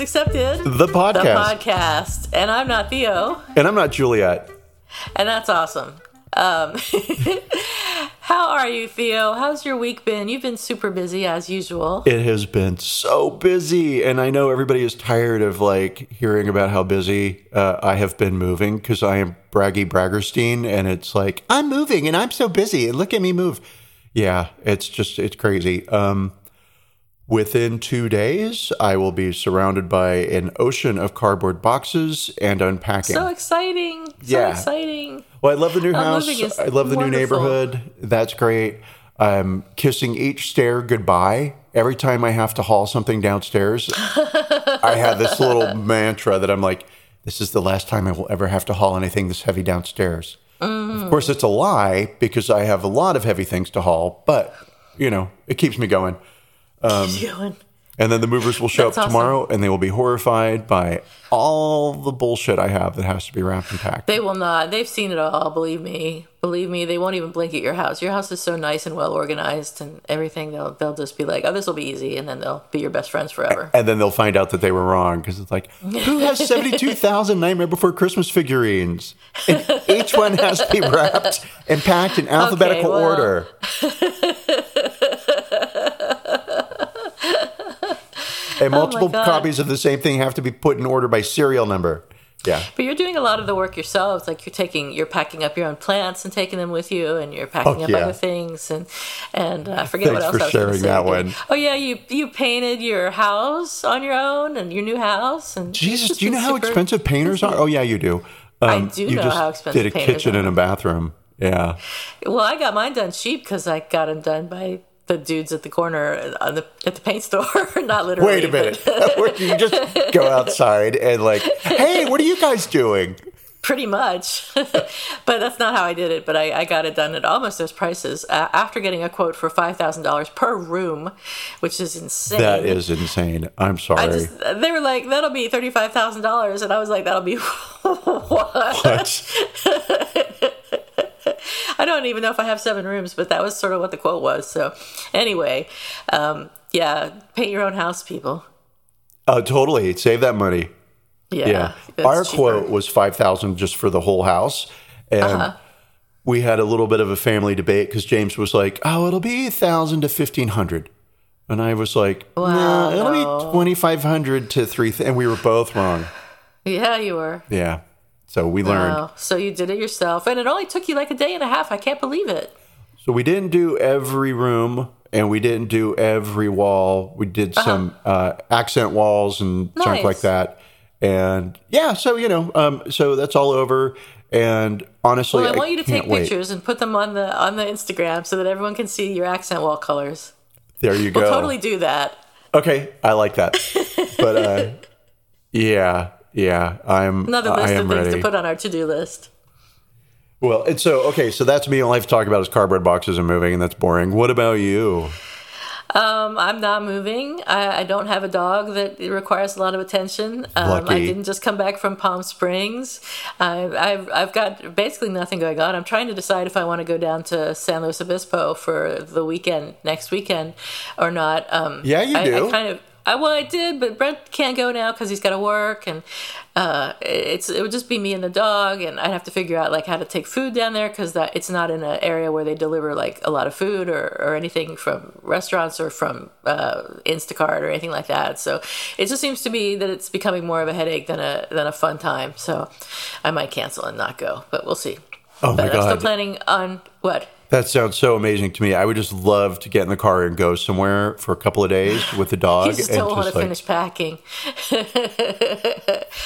Accepted, The the podcast. podcast. And I'm not Theo, and I'm not Juliet. and that's awesome. Um, how are you, Theo? How's your week been? You've been super busy as usual. It has been so busy, and I know everybody is tired of like hearing about how busy uh, I have been moving because I am braggy Braggerstein, and it's like I'm moving and I'm so busy, and look at me move. Yeah, it's just it's crazy. Um, within two days, I will be surrounded by an ocean of cardboard boxes and unpacking. So exciting. So Yeah. exciting. Well, I love the new house. I love the new neighborhood. That's great. I'm kissing each stair goodbye. Every time I have to haul something downstairs, I have this little mantra that I'm like, this is the last time I will ever have to haul anything this heavy downstairs. Mm. Of course, it's a lie because I have a lot of heavy things to haul, but, you know, it keeps me going. Um, Going. And then the movers will show That's up awesome. tomorrow and they will be horrified by all the bullshit I have that has to be wrapped and packed. They will not. They've seen it all. Believe me. Believe me. They won't even blink at your house. Your house is so nice and well organized and everything. They'll they'll just be like, "Oh, this will be easy," and then they'll be your best friends forever. and then they'll find out that they were wrong because it's like, who has 72,000 Nightmare Before Christmas figurines? And each one has to be wrapped and packed in alphabetical well. order. And multiple God. copies of the same thing have to be put in order by serial number. Yeah. But you're doing a lot of the work yourselves. Like you're taking, you're packing up your own plants and taking them with you, and you're packing Oh, up yeah. other things. And and uh, I forget what Thanks else for I was sharing say that one. Oh yeah, you you painted your house on your own and your new house. And Jesus, do you know how expensive painters are? Oh, yeah, you do. Um, do you know just how expensive did a kitchen are. and a bathroom. Yeah. Well, I got mine done cheap because I got them done by the dudes at the corner on the at the paint store. Not literally. Wait a minute. but you just go outside and like, hey, what are you guys doing? Pretty much, but that's not how I did it. But I, I got it done at almost those prices uh, after getting a quote for five thousand dollars per room, which is insane. That is insane. I'm sorry. I just they were like that'll be thirty five thousand dollars, and I was like that'll be what? What? I don't even know if I have seven rooms, but that was sort of what the quote was. So anyway, um, yeah, paint your own house, people. Oh, totally. Save that money. Yeah, Yeah. Our cheaper. quote was 5000 just for the whole house. And Uh-huh. we had a little bit of a family debate because James was like, oh, it'll be 1000 to 1500 And I was like, Wow, no, it'll no. be 2500 to 3000 And we were both wrong. Yeah, you were. Yeah. So we learned. Wow. So you did it yourself, and it only took you like a day and a half. I can't believe it. So we didn't do every room and we didn't do every wall. We did some uh, accent walls and junk Nice. like that. And yeah, so you know, um, so that's all over. And honestly, Well, I want you to take wait. pictures and put them on the on the Instagram so that everyone can see your accent wall colors. There you go. We'll totally do that. Okay, I like that. but uh, yeah, yeah, I'm. Another I list am of things ready. to put on our to do list. Well, and so okay, so that's me. All I have to talk about is cardboard boxes and moving, and that's boring. What about you? Um, I'm not moving. I, I don't have a dog that requires a lot of attention. Um, I didn't just come back from Palm Springs. I've, I've, I've got basically nothing going on. I'm trying to decide if I want to go down to San Luis Obispo for the weekend, next weekend, or not. Um, Yeah, you I, do. I kind of. I, well, I did, but Brent can't go now because he's got to work, and uh, it's it would just be me and the dog, and I'd have to figure out like how to take food down there because that it's not in an area where they deliver like a lot of food or, or anything from restaurants or from uh, Instacart or anything like that. So it just seems to me that it's becoming more of a headache than a than a fun time. So I might cancel and not go, but we'll see. Oh but my I'm still planning on what That sounds so amazing to me. I would just love to get in the car and go somewhere for a couple of days with the dog. You just and want to like, finish packing.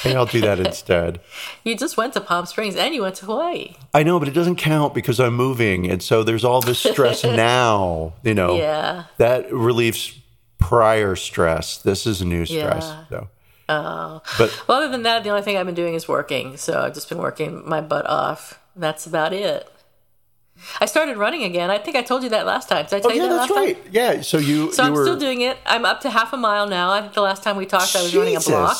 Hey, I'll do that instead. You just went to Palm Springs and you went to Hawaii. I know, but it doesn't count because I'm moving, and so there's all this stress now. You know, Yeah. that relieves prior stress. This is a new stress. Yeah. So, oh. but Well, other than that, the only thing I've been doing is working. So I've just been working my butt off. That's about it. I started running again. I think I told you that last time. Did I tell oh you yeah, that that's last right. time? Yeah, so you So you I'm were still doing it. I'm up to half a mile now. I think the last time we talked, I was running a block.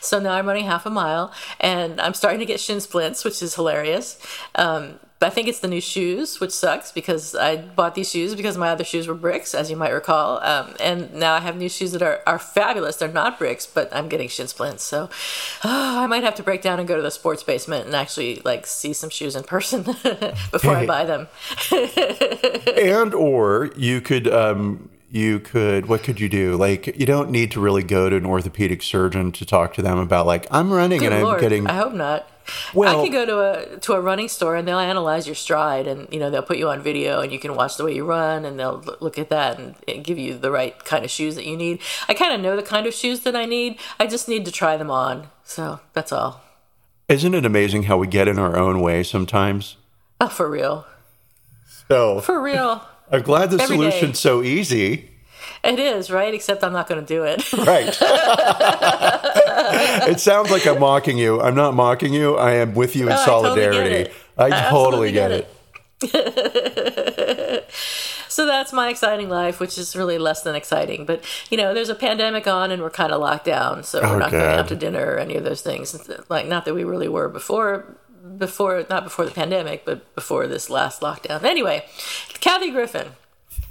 So now I'm running half a mile, and I'm starting to get shin splints, which is hilarious. Um, I think it's the new shoes, which sucks because I bought these shoes because my other shoes were bricks, as you might recall. Um, and now I have new shoes that are, are fabulous. They're not bricks, but I'm getting shin splints. So oh, I might have to break down and go to the sports basement and actually like see some shoes in person before I buy them. and or you could um you could what could you do like you don't need to really go to an orthopedic surgeon to talk to them about like i'm running Good and i'm getting I hope not. Well- I could go to a to a running store and they'll analyze your stride and you know they'll put you on video and you can watch the way you run and they'll look at that and, and give you the right kind of shoes that you need. I kind of know the kind of shoes that I need. I just need to try them on. So that's all. isn't it amazing how we get in our own way sometimes Oh, for real, so for real. I'm glad the Every solution's day. so easy It is right, except I'm not going to do it. right it sounds like i'm mocking you i'm not mocking you i am with you in No, I totally get solidarity it. totally get it So that's my exciting life, which is really less than exciting. But you know, there's a pandemic on, and we're kind of locked down, so Oh, we're not going out to dinner or any of those things. Like, not that we really were before, before not before the pandemic, but before this last lockdown. Anyway, Kathy Griffin.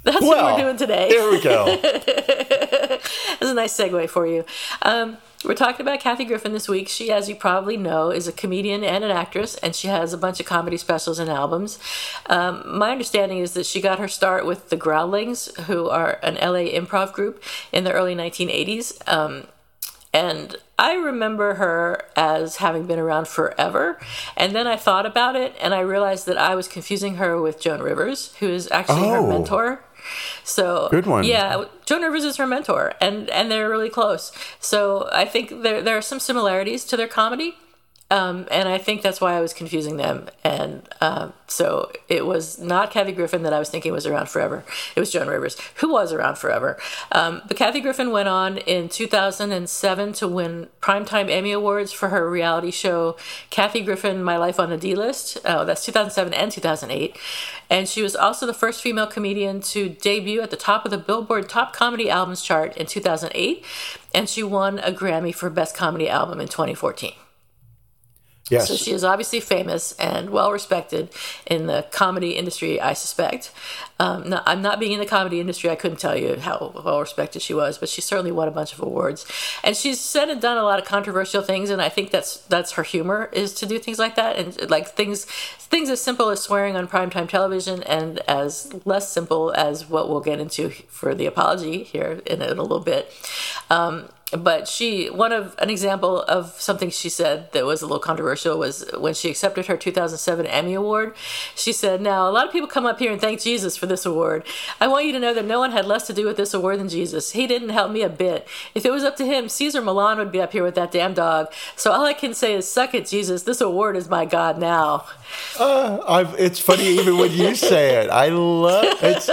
That's what we're doing today. There we go That's a nice segue for you. Um, we're talking about Kathy Griffin this week. She, as you probably know, is a comedian and an actress, and she has a bunch of comedy specials and albums. Um, my understanding is that she got her start with the Groundlings, who are an LA improv group in the early 1980s. Um, and I remember her as having been around forever. And then I thought about it and I realized that I was confusing her with Joan Rivers, who is actually her Oh. mentor. So Good one. Yeah, Joan Rivers is her mentor, and and they're really close. So I think there there are some similarities to their comedy. Um, and I think that's why I was confusing them. And um, so it was not Kathy Griffin that I was thinking was around forever. It was Joan Rivers, who was around forever. Um, but Kathy Griffin went on in 2007 to win Primetime Emmy Awards for her reality show, Kathy Griffin My Life on the D List. Oh, that's 2007 and 2008. And she was also the first female comedian to debut at the top of the Billboard Top Comedy Albums chart in 2008. And she won a Grammy for Best Comedy Album in 2014. Yes So she is obviously famous and well respected in the comedy industry, I suspect. Um, no, I'm not being in the comedy industry. I couldn't tell you how well respected she was, but she certainly won a bunch of awards. And she's said and done a lot of controversial things, and I think that's that's her humor is to do things like that and like things things as simple as swearing on primetime television and as less simple as what we'll get into for the apology here in in a little bit. Um, but she one of an example of something she said that was a little controversial was when she accepted her 2007 Emmy award. She said, "Now a lot of people come up here and thank Jesus for this award. I want you to know that no one had less to do with this award than Jesus. He didn't help me a bit. If it was up to him, Cesar Millan would be up here with that damn dog. So all I can say is, suck it, Jesus. This award is my God now." Uh, I've, it's funny even when you say it. I love it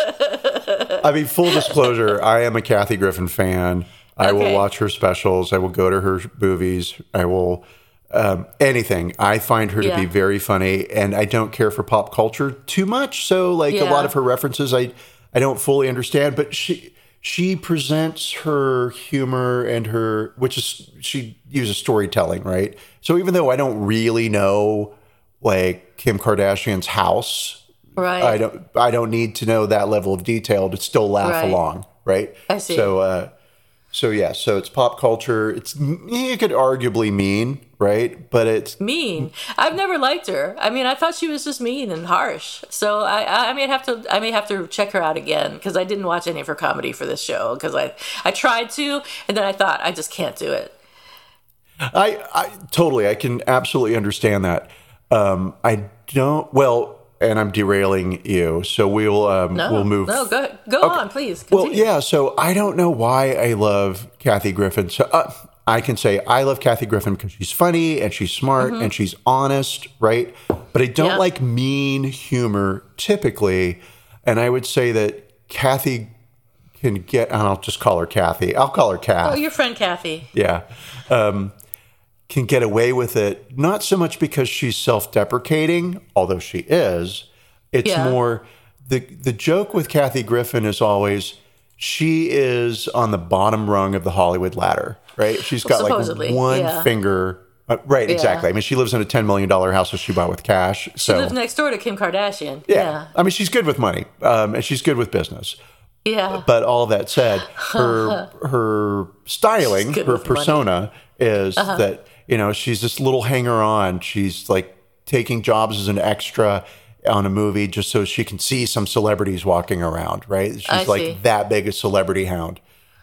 I mean, full disclosure, I am a Kathy Griffin fan. I will watch her specials. I will go to her movies. I will um, anything. I find her to be very funny, and I don't care for pop culture too much. So, like a lot of her references, I I don't fully understand. But she she presents her humor and her, which is she uses storytelling, right? So even though I don't really know like Kim Kardashian's house. Right. I don't I don't need to know that level of detail to still laugh Right. along, right? I see. So uh so yeah, so it's pop culture. It's you could arguably mean, right? But it's mean. I've never liked her. I mean, I thought she was just mean and harsh. So I, I, may have to, I may have to check her out again because I didn't watch any of her comedy for this show because I, I tried to, and then I thought I just can't do it. I I totally I can absolutely understand that. Um I don't well and I'm derailing you, so we'll um, No, we'll move. No, go go on, please. Well, yeah. So I don't know why I love Kathy Griffin. So uh, I can say I love Kathy Griffin because she's funny and she's smart and she's honest, right? But I don't Mm-hmm. Yeah. like mean humor typically. And I would say that Kathy can get, and I'll just call her Kathy. I'll call her Kathy. Oh, your friend Kathy. Yeah. Um, can get away with it, not so much because she's self deprecating, although she is. It's Yeah. more the the joke with Kathy Griffin is always she is on the bottom rung of the Hollywood ladder, right? She's got Supposedly, like one yeah. finger. Uh, right, exactly. I mean, she lives in a $10 million house that she bought with cash. So. She lives next door to Kim Kardashian. yeah. Yeah. I mean, she's good with money um, and she's good with business. Yeah. But all that said, her her styling, her with money. persona is that you know she's this little hanger on. She's like taking jobs as an extra on a movie just so she can see some celebrities walking around. Right? She's I like see. that big a celebrity hound.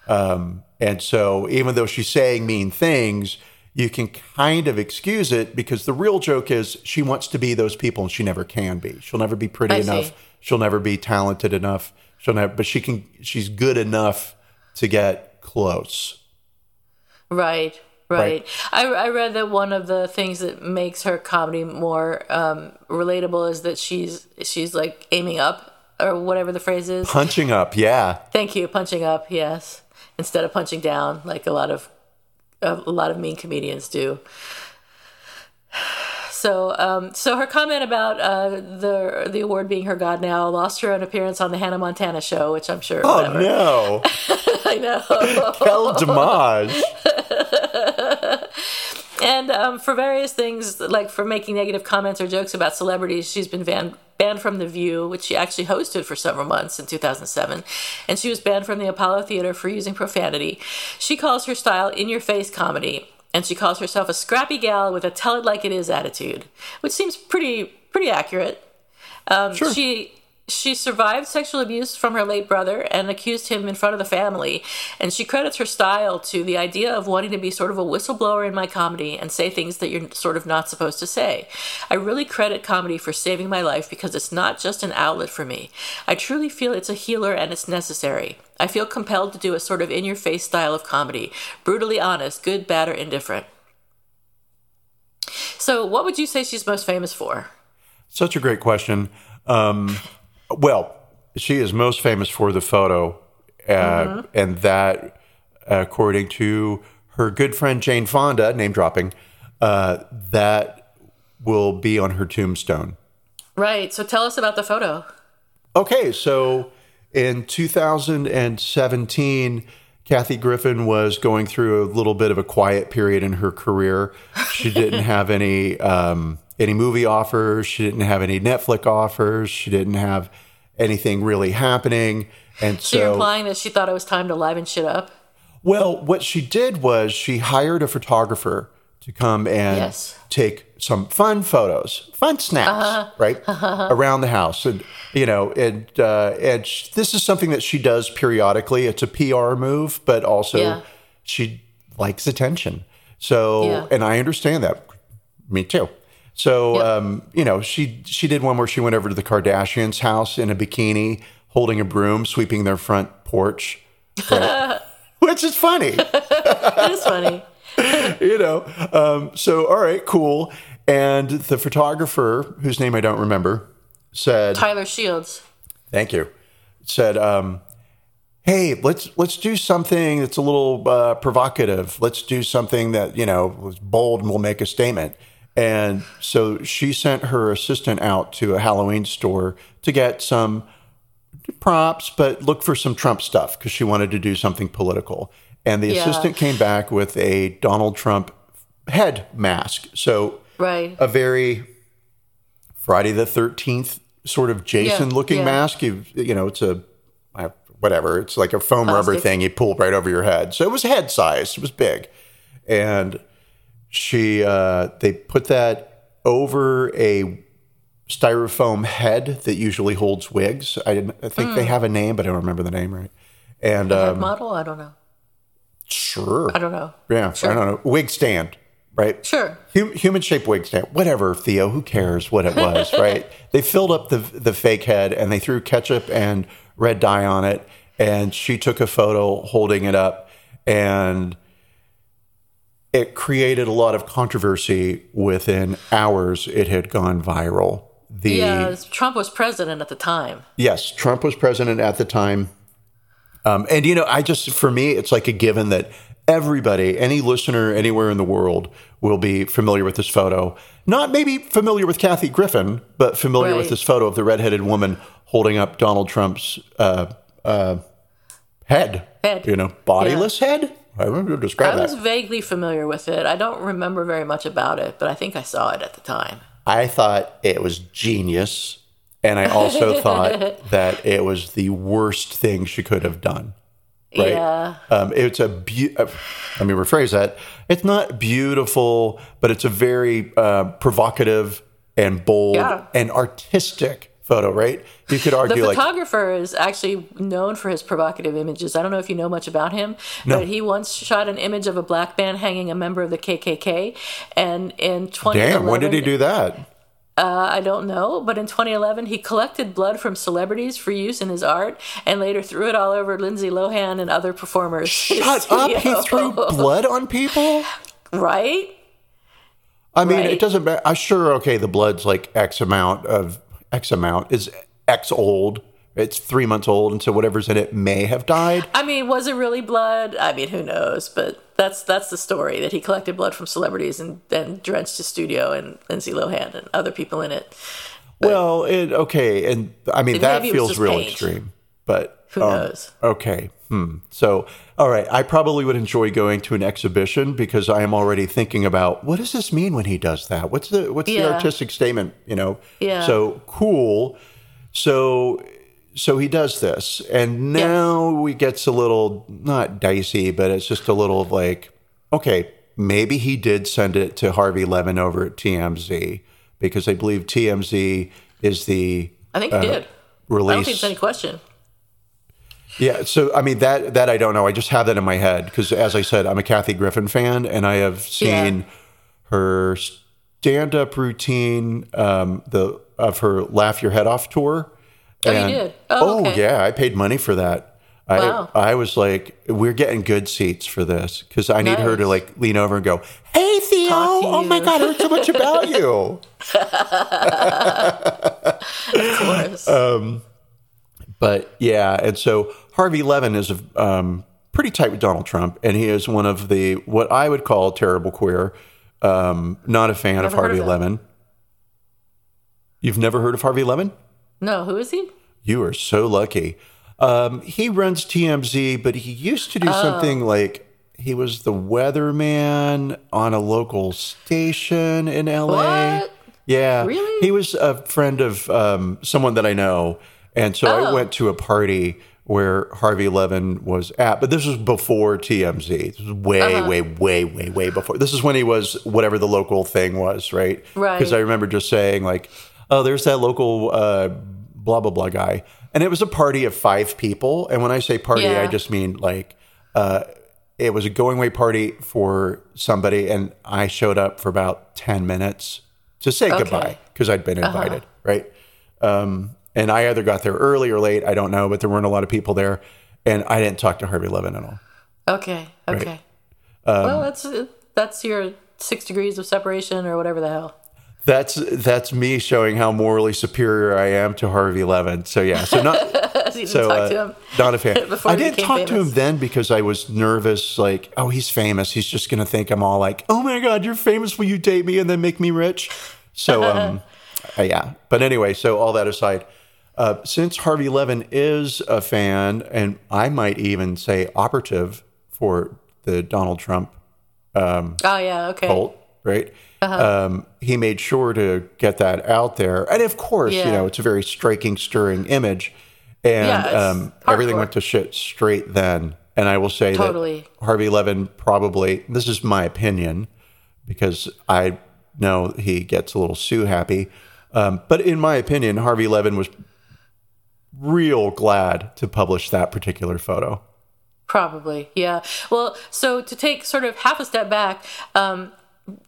Um, and so even though she's saying mean things, you can kind of excuse it because the real joke is she wants to be those people and she never can be. She'll never be pretty I enough. see. She'll never be talented enough. She'll never, but she can. She's good enough to get close. Right, Right. right. I, I read that one of the things that makes her comedy more um, relatable is that she's she's like aiming up or whatever the phrase is. Punching up, yeah. Thank you, punching up, yes, instead of punching down like a lot of a lot of mean comedians do. So, um, so her comment about uh, the the award being her god now lost her an appearance on the Hannah Montana show, which I'm sure. Oh whatever. no, I know. Kel Damage. And um, for various things, like for making negative comments or jokes about celebrities, she's been banned, banned from The View, which she actually hosted for several months in 2007. And she was banned from the Apollo Theater for using profanity. She calls her style in your face comedy. And she calls herself a scrappy gal with a tell it like it is attitude, which seems pretty pretty accurate. Um, Sure. She she survived sexual abuse from her late brother and accused him in front of the family. And she credits her style to the idea of wanting to be sort of a whistleblower in my comedy and say things that you're sort of not supposed to say. I really credit comedy for saving my life because it's not just an outlet for me. I truly feel it's a healer and it's necessary. I feel compelled to do a sort of in your face style of comedy, brutally honest, good, bad, or indifferent. So, what would you say she's most famous for? Such a great question. Um, well, she is most famous for the photo, uh, and that, according to her good friend Jane Fonda, name dropping, uh, that will be on her tombstone. Right. So, tell us about the photo. Okay, so in 2017, Kathy Griffin was going through a little bit of a quiet period in her career. She didn't have any um, any movie offers. She didn't have any Netflix offers. She didn't have anything really happening. And So you're so, implying that she thought it was time to liven shit up? well, what she did was she hired a photographer to come and Yes. take some fun photos, fun snaps, right around the house, and you know, and uh, and sh- this is something that she does periodically. It's a PR move, but also Yeah. she likes attention. So, Yeah. and I understand that. Me too. So, Yep. um, you know, she she did one where she went over to the Kardashians' house in a bikini, holding a broom, sweeping their front porch, right? which is funny it is funny. you know. Um, so, all right, cool. And the photographer, whose name I don't remember, said, Tyler Shields. "Thank you." Said, um, "Hey, let's let's do something that's a little uh, provocative. Let's do something that you know was bold and will make a statement." And so she sent her assistant out to a Halloween store to get some props, but look for some Trump stuff because she wanted to do something political. And the Yeah. assistant came back with a Donald Trump head mask. So Right. a very Friday the 13th sort of Jason Yeah, looking yeah. mask. You, you know, it's a whatever. It's like a foam rubber thing you pull right over your head. So it was head sized. It was big. And she uh, they put that over a styrofoam head that usually holds wigs. I, didn't, I think Hmm. they have a name, but I don't remember the name right. And um, model? I don't know. Sure, I don't know. yeah, Sure. I don't know. Wig stand. right? Sure. Hum, human shaped wig stand, whatever, Theo, who cares what it was, right? They filled up the, the fake head and they threw ketchup and red dye on it. And she took a photo holding it up. And it created a lot of controversy within hours. It had gone viral. The Yeah, Trump was president at the time. Yes, Trump was president at the time. Um, and, you know, I just, for me, it's like a given that everybody, any listener anywhere in the world, will be familiar with this photo. Not maybe familiar with Kathy Griffin, but familiar with this photo of the redheaded woman holding up Donald Trump's uh, uh, head. Head. You know, bodiless head? I don't know how to describe I was that. vaguely familiar with it. I don't remember very much about it, but I think I saw it at the time. I thought it was genius. And I also thought that it was the worst thing she could have done. Right. Yeah. Um, it's a be- uh, let me rephrase that. It's not beautiful, but it's a very uh, provocative and bold Yeah. and artistic photo. Right? You could argue the photographer is actually known for his provocative images. I don't know if you know much about him, No. but he once shot an image of a black man hanging a member of the KKK. And in 2011, damn. When did he do that? Uh, I don't know, but in 2011, he collected blood from celebrities for use in his art, and later threw it all over Lindsay Lohan and other performers. Shut up! He threw blood on people. right. I mean, Right. it doesn't matter. I'm sure. Okay, the blood's like X amount of X amount is X old. It's three months old, and so whatever's in it may have died. I mean, was it really blood? I mean, who knows? But that's that's the story that he collected blood from celebrities and then drenched his studio and Lindsay Lohan and other people in it. Well, it, okay, and I mean that maybe it was feels real paint. extreme, but Who um, knows? Okay, hmm. So, all right, I probably would enjoy going to an exhibition because I am already thinking about what does this mean when he does that? What's the what's the artistic statement? You know? Yeah. So cool. So so he does this, and now we gets a little not dicey, but it's just a little of like, okay, maybe he did send it to Harvey Levin over at TMZ because I believe TMZ is the I think he did. I don't release. think it's any question. Yeah, so I mean that that I don't know. I just have that in my head because, as I said, I'm a Kathy Griffin fan, and I have seen Yeah. her stand-up routine, um, the of her "Laugh Your Head Off" tour. Oh, you did? Oh, okay. yeah, I paid money for that. Wow. I I was like, we're getting good seats for this because I need her to like lean over and go, "Hey Theo, oh my. God, I heard so much about you." Of course. Uh, But yeah, and so Harvey Levin is um, pretty tight with Donald Trump, and he is one of the what I would call terrible queer. Um, not a fan of Never heard Harvey of. Levin. You've never heard of Harvey Levin? no, who is he? You are so lucky. Um, he runs TMZ, but he used to do something like he was the weatherman on a local station in LA. What? Yeah. Really? He was a friend of um, someone that I know. And so I Oh. went to a party where Harvey Levin was at, but this was before TMZ. This was way, Uh-huh. way, way, way, way before. This is when he was whatever the local thing was, right? Right. Because I remember just saying, like, oh, there's that local uh, blah, blah, blah guy. And it was a party of five people. And when I say party, Yeah. I just mean like, uh, it was a going away party for somebody, and I showed up for about 10 minutes to say goodbye because I'd been invited, right? Um, and I either got there early or late, I don't know, but there weren't a lot of people there. And I didn't talk to Harvey Levin at all. Okay. Okay. Um, well, that's that's your six degrees of separation or whatever the hell. That's that's me showing how morally superior I am to Harvey Levin. So yeah, so not So uh, not a fan. I didn't talk to him then because I was nervous. Like, oh, he's famous. He's just gonna think I'm all like, oh my god, you're famous. Will you date me and then make me rich? So um, uh, yeah. But anyway, so all that aside, uh, since Harvey Levin is a fan, and I might even say operative for the Donald Trump Oh yeah. Okay. cult, right? Uh-huh. Um, he made sure to get that out there, and of course, you know, it's a very striking, stirring image, and Yeah, um, everything went to shit straight then. And I will say Totally. that Harvey Levin probably this is my opinion because I know he gets a little Sue happy, um, but in my opinion, Harvey Levin was real glad to publish that particular photo. Probably, yeah. Well, so to take sort of half a step back, um,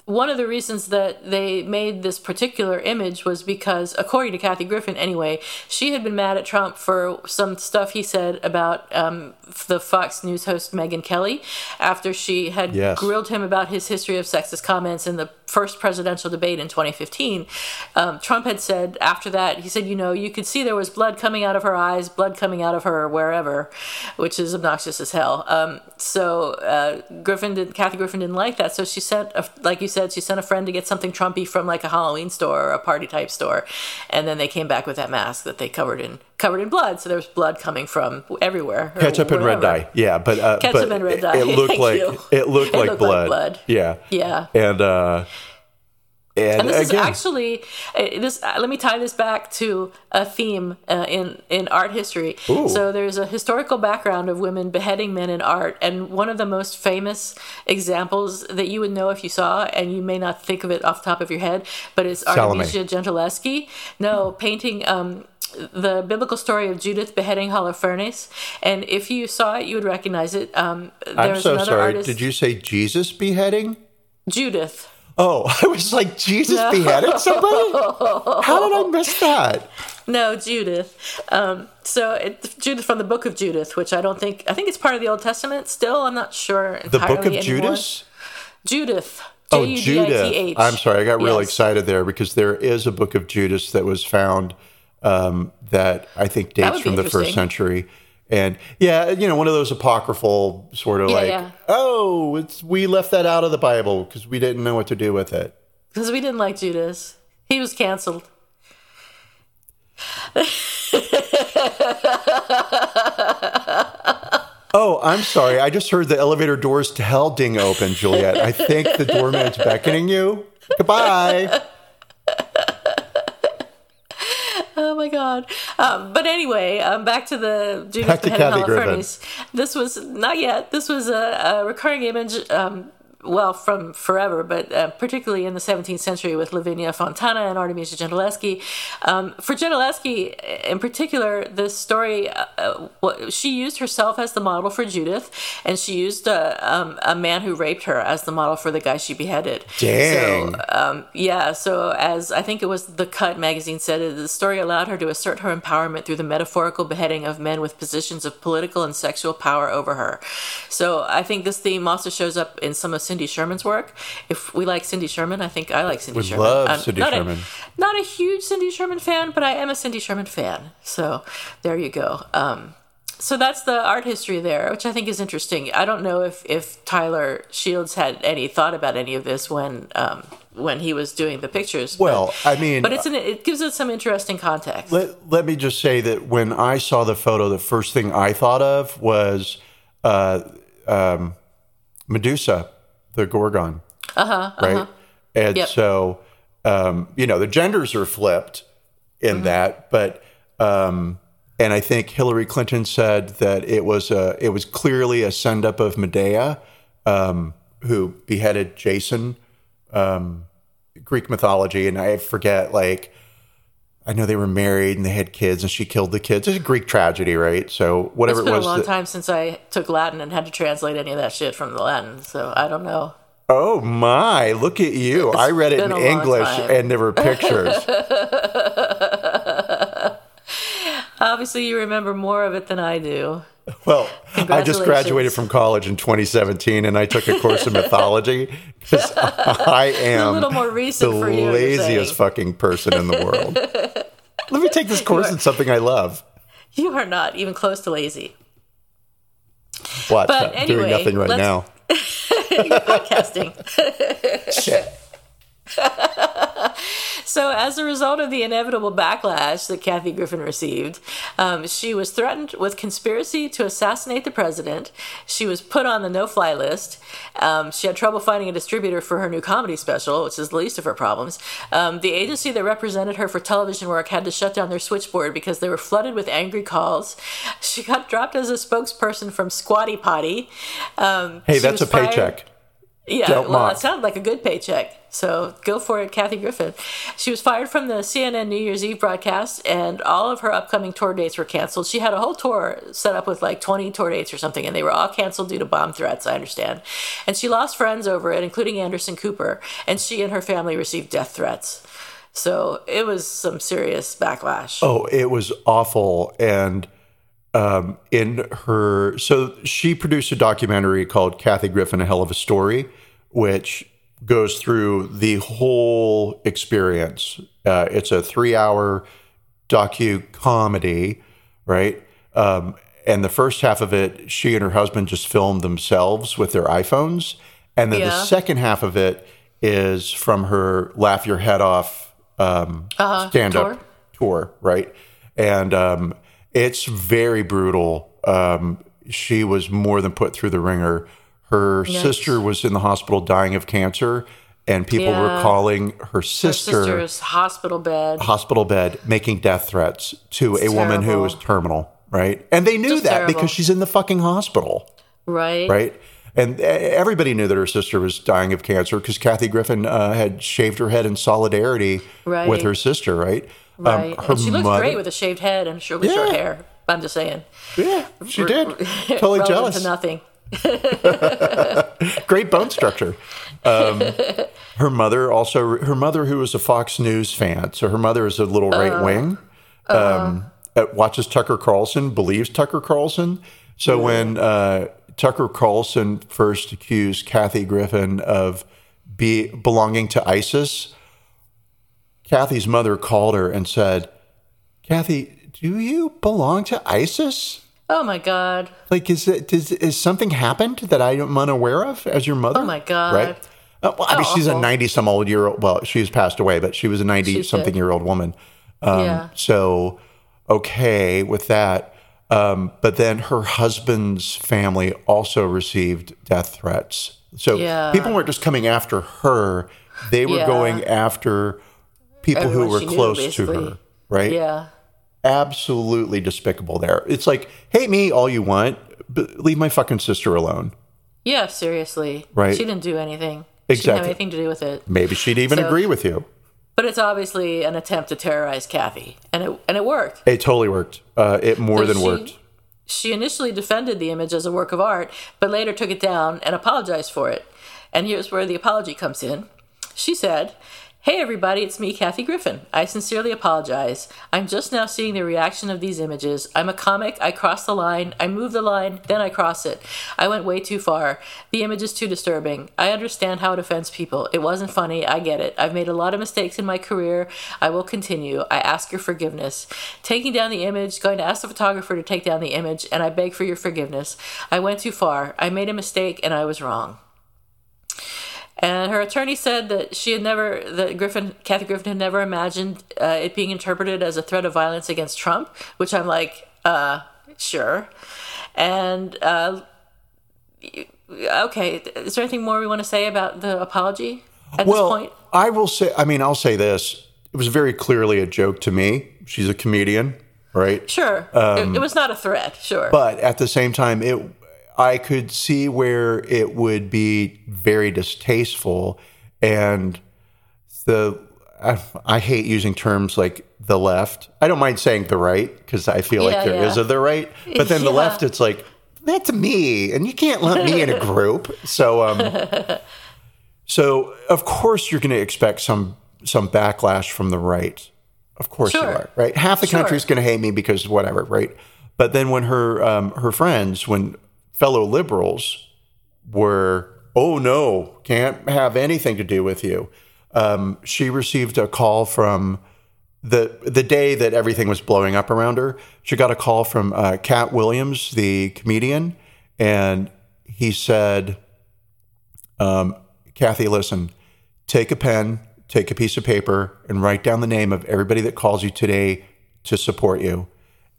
one of the reasons that they made this particular image was because, according to Kathy Griffin, anyway, she had been mad at Trump for some stuff he said about um, the Fox News host Megyn Kelly after she had Yes. grilled him about his history of sexist comments in the first presidential debate in 2015. Um, Trump had said after that, he said, you know, you could see there was blood coming out of her eyes, blood coming out of her wherever, which is obnoxious as hell. Um, so uh, Griffin did, Kathy Griffin didn't like that, so she sent, a, like you said, she sent a friend to get something Trumpy from like a Halloween store or a party type store, and then they came back with that mask that they covered in covered in blood. So there was blood coming from everywhere. Ketchup and red dye. Yeah, but uh, Ketchup but and red dye. It, looked like you. it looked It like looked like blood. blood. Yeah. Yeah. And uh and, And this again, is actually uh, this. Uh, let me tie this back to a theme uh, in in art history. Ooh. So there's a historical background of women beheading men in art, and one of the most famous examples that you would know if you saw, and you may not think of it off the top of your head, but it's Salome. Artemisia Gentileschi. No, painting. Um, the biblical story of Judith beheading Holofernes, and if you saw it, you would recognize it. Um, I'm so another sorry. artist, Did you say Jesus beheading? Judith. Oh, I was like, Jesus beheaded somebody? How did I miss that? No, Judith. Um, so it, Judith from the Book of Judith, which I don't think I think it's part of the Old Testament. Still, I'm not sure. The book of anymore. Judas? Judith. Oh, J-U-D-I-T-H. Judith. I'm sorry, I got real Yes. excited there because there is a book of Judas that was found um, that I think dates from the first century. And yeah, you know, one of those apocryphal sort of Yeah, like, yeah. oh, it's we left that out of the Bible because we didn't know what to do with it. Because we didn't like Judas. He was canceled. Oh, I'm sorry. I just heard the elevator doors to hell ding open, Juliet. I think the doorman's beckoning you. Goodbye. God! Um, but anyway, um, back to the Judith Back to Kathy Griffin. This was not yet. This was a, a recurring image. Um, well, from forever, but uh, particularly in the 17th century with Lavinia Fontana and Artemisia Gentileschi. Um, for Gentileschi in particular, this story, uh, uh, what- she used herself as the model for Judith, and she used a, um, a man who raped her as the model for the guy she beheaded. Dang. So, um, yeah, so as I think it was The Cut magazine said, the story allowed her to assert her empowerment through the metaphorical beheading of men with positions of political and sexual power over her. So I think this theme also shows up in some of Cindy Sherman's work. If we like Cindy Sherman, I think I like Cindy We Sherman. love I'm Cindy not Sherman. A, not a huge Cindy Sherman fan, but I am a Cindy Sherman fan. So there you go. Um, so that's the art history there, which I think is interesting. I don't know if, if Tyler Shields had any thought about any of this when um, when he was doing the pictures. but- Well, I mean, but it's an, it gives it some interesting context. let, let me just say that when I saw the photo, the first thing I thought of was uh, um, Medusa, the Gorgon. Uh huh. Right. And Uh-huh, Yep. so, um, you know, the genders are flipped in Mm-hmm. that, but. Um, and I think Hillary Clinton said that it was a, it was clearly a send up of Medea, um, who beheaded Jason, um, Greek mythology, and I forget like I know they were married and they had kids, and she killed the kids. It's a Greek tragedy, right? So whatever it's it been a was. long that- time since I took Latin and had to translate any of that shit from the Latin, so I don't know. oh my! Look at you! I read it in English, and there were pictures. Obviously, you remember more of it than I do. Well, I just graduated from college in 2017, and I took a course in mythology because I am a little more recent the for you, laziest fucking person in the world. Let me take this course in something I love. You are not even close to lazy. What? But I'm doing nothing right now. Podcasting. Shit. So, as a result of the inevitable backlash that Kathy Griffin received, um, she was threatened with conspiracy to assassinate the president. She was put on the no fly list. Um, she had trouble finding a distributor for her new comedy special, which is the least of her problems. Um, the agency that represented her for television work had to shut down their switchboard because they were flooded with angry calls. She got dropped as a spokesperson from Squatty Potty. Um, Hey, that's a fired- paycheck. Yeah, Don't well, mock. it sounded like a good paycheck. So go for it, Kathy Griffin. She was fired from the CNN New Year's Eve broadcast, and all of her upcoming tour dates were canceled. She had a whole tour set up with like 20 tour dates or something, and they were all canceled due to bomb threats, I understand. And she lost friends over it, including Anderson Cooper, and she and her family received death threats. So it was some serious backlash. Oh, it was awful. And um, in her, so she produced a documentary called Kathy Griffin: A Hell of a Story, which goes through the whole experience. Uh, it's a three-hour docu comedy, right? Um, and the first half of it, she and her husband just filmed themselves with their iPhones, and then the second half of it is from her "Laugh Your Head Off" um, stand-up tour. tour, right? And um, it's very brutal. Um, she was more than put through the wringer. Her sister was in the hospital dying of cancer, and people were calling her sister, Sister's hospital bed. hospital bed, making death threats to a woman who was terminal, right? And they knew Just that terrible. because she's in the fucking hospital, Right. right? And uh, everybody knew that her sister was dying of cancer because Kathy Griffin uh, had shaved her head in solidarity with her sister, right? Right. Um, her and she looks mother- great with a shaved head and short, with short Yeah. hair. I'm just saying. Yeah, she did. Totally jealous. to nothing. Great bone structure. Um, her mother also, her mother who was a Fox News fan, so her mother is a little right wing. Um, uh, watches Tucker Carlson, believes Tucker Carlson. So when uh, Tucker Carlson first accused Kathy Griffin of be belonging to ISIS, Kathy's mother called her and said, "Kathy, do you belong to ISIS?" Oh my god. Like, is it does is something happened that I'm unaware of as your mother? Oh my God. Right? Uh, well, I mean, How she's a ninety some old year old. Well, she's passed away, but she was a ninety She's something dead. year old woman. Um, yeah. So okay with that. Um, but then her husband's family also received death threats. So Yeah. people weren't just coming after her; they were Yeah. going after people who were she knew, close to her. Right? Yeah. Absolutely despicable there. It's like, hate me all you want, but leave my fucking sister alone. Yeah, seriously. Right. She didn't do anything. She didn't Exactly. have anything to do with it. Maybe she'd even So- agree with you. But it's obviously an attempt to terrorize Kathy. And it and it worked. It totally worked. Uh, it more So than she- worked. She initially defended the image as a work of art, but later took it down and apologized for it. And here's where the apology comes in. She said, Hey everybody, it's me, Kathy Griffin. I sincerely apologize. I'm just now seeing the reaction of these images. I'm a comic. I cross the line. I move the line, then I cross it. I went way too far. The image is too disturbing. I understand how it offends people. It wasn't funny. I get it. I've made a lot of mistakes in my career. I will continue. I ask your forgiveness. Taking down the image, going to ask the photographer to take down the image, and I beg for your forgiveness. I went too far. I made a mistake and I was wrong. And her attorney said that she had never, that Griffin, Kathy Griffin had never imagined uh, it being interpreted as a threat of violence against Trump, which I'm like, uh, sure. And, uh, okay, is there anything more we want to say about the apology at Well, this point? I will say, I mean, I'll say this. It was very clearly a joke to me. She's a comedian, right? Sure. it, it was not a threat, sure. um, But at the same time, it I could see where it would be very distasteful, and the I, I hate using terms like the left. I don't mind saying the right because I feel Yeah, like there is yeah. a the right, but then the left, it's like that's me, and you can't lump me in a group. So, um, so of course you're going to expect some some backlash from the right. Of course you are, right? Half the Sure. country's going to hate me because whatever, right? But then when her um, her friends, when fellow liberals were, oh no, can't have anything to do with you. Um, she received a call from the the day that everything was blowing up around her. She got a call from uh, Katt Williams, the comedian, and he said, um, "Kathy, listen, take a pen, take a piece of paper, and write down the name of everybody that calls you today to support you,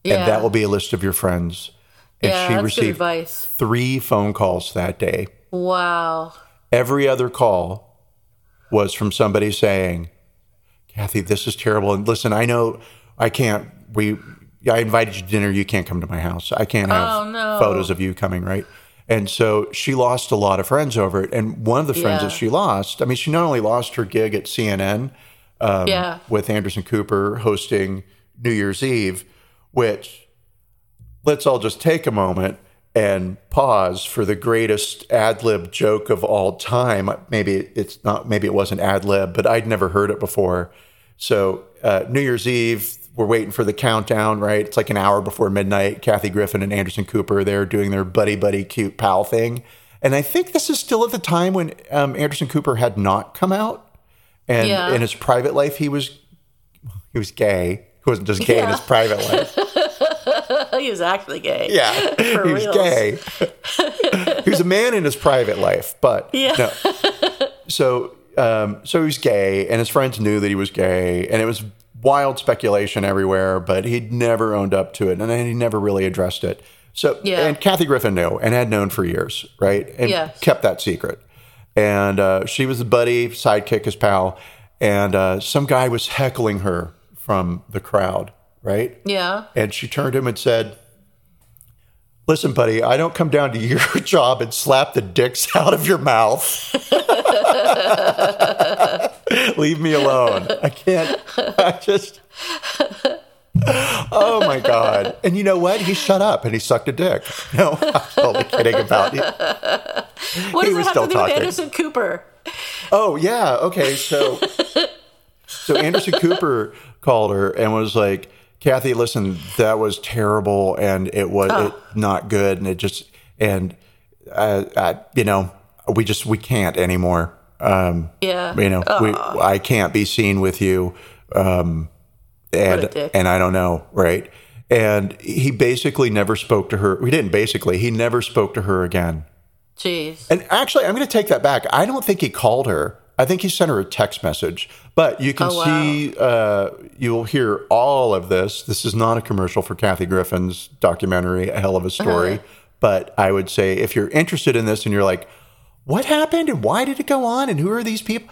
Yeah. and that will be a list of your friends." And yeah, she received advice. three phone calls that day. Wow. Every other call was from somebody saying, Kathy, this is terrible. And listen, I know I can't, we, I invited you to dinner. You can't come to my house. I can't have Oh, no. photos of you coming, right? And so she lost a lot of friends over it. And one of the friends Yeah. that she lost, I mean, she not only lost her gig at CNN um, Yeah. with Anderson Cooper hosting New Year's Eve, which let's all just take a moment and pause for the greatest ad lib joke of all time. Maybe it's not, maybe it wasn't ad lib, but I'd never heard it before. So, uh, New Year's Eve, we're waiting for the countdown, right? It's like an hour before midnight. Kathy Griffin and Anderson Cooper, they're doing their buddy buddy cute pal thing. And I think this is still at the time when um, Anderson Cooper had not come out. And Yeah. in his private life, he was he was gay. He wasn't just gay in his private life. he was actually gay. Yeah, For he was gay. he was a man in his private life, but Yeah. no. So, um, so he was gay, and his friends knew that he was gay, and it was wild speculation everywhere. But he'd never owned up to it, and he never really addressed it. So, Yeah. and Kathy Griffin knew and had known for years, right? And Yes. kept that secret. And uh, she was a buddy, sidekick, his pal, and uh, some guy was heckling her from the crowd, right? Yeah. And she turned to him and said, Listen, buddy, I don't come down to your job and slap the dicks out of your mouth. Leave me alone. I can't. I just. Oh my God. And you know what? He shut up and he sucked a dick. No, I'm totally kidding about it. What He does was it have still to do talking. with Anderson Cooper? Oh yeah, okay. So so Anderson Cooper called her and was like, "Kathy, listen, that was terrible, and it was Oh. it, not good, and it just and uh, I, you know we just we can't anymore. Um, Yeah. you know we I can't be seen with you, um, and What a dick. and I don't know, right?" And he basically never spoke to her. He didn't basically. He never spoke to her again. Jeez. And actually, I'm going to take that back. I don't think he called her. I think he sent her a text message. But you can Oh, wow. see, uh, you'll hear all of this. This is not a commercial for Kathy Griffin's documentary, A Hell of a Story. Uh-huh. But I would say if you're interested in this and you're like, what happened and why did it go on and who are these people?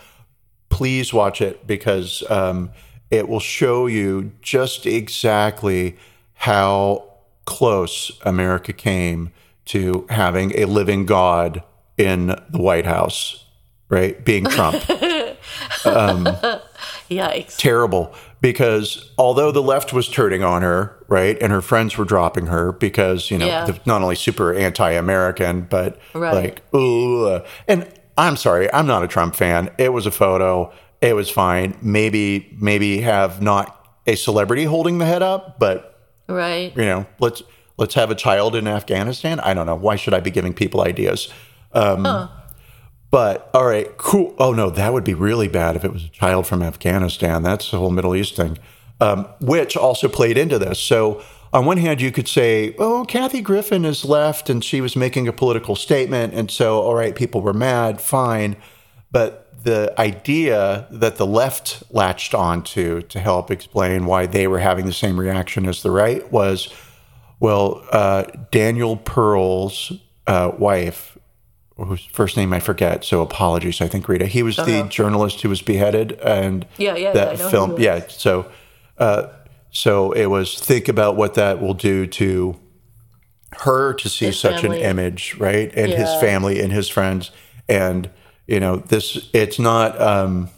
Please watch it because um, it will show you just exactly how close America came to having a living God in the White House, right? Being Trump. Yikes. Terrible. Because although the left was turning on her, right, and her friends were dropping her because, you know, Yeah. not only super anti American, but Right. like, ooh. And I'm sorry, I'm not a Trump fan. It was a photo. It was fine. Maybe, maybe have not a celebrity holding the head up, but Right. you know, let's let's have a child in Afghanistan. I don't know. Why should I be giving people ideas? Um, But all right, cool. Oh no, that would be really bad if it was a child from Afghanistan. That's the whole Middle East thing, um, which also played into this. So on one hand, you could say, "Oh, Kathy Griffin is left, and she was making a political statement, and so all right, people were mad, fine." But the idea that the left latched onto to help explain why they were having the same reaction as the right was, well, uh, Daniel Pearl's uh, wife, whose first name I forget, so apologies. I think Rita. He was the journalist who was beheaded, and Yeah, yeah, that yeah, I know who film. Yeah, so uh, so it was think about what that will do to her to see His such family. an image, right, and his family and his friends, and you know this. It's not um,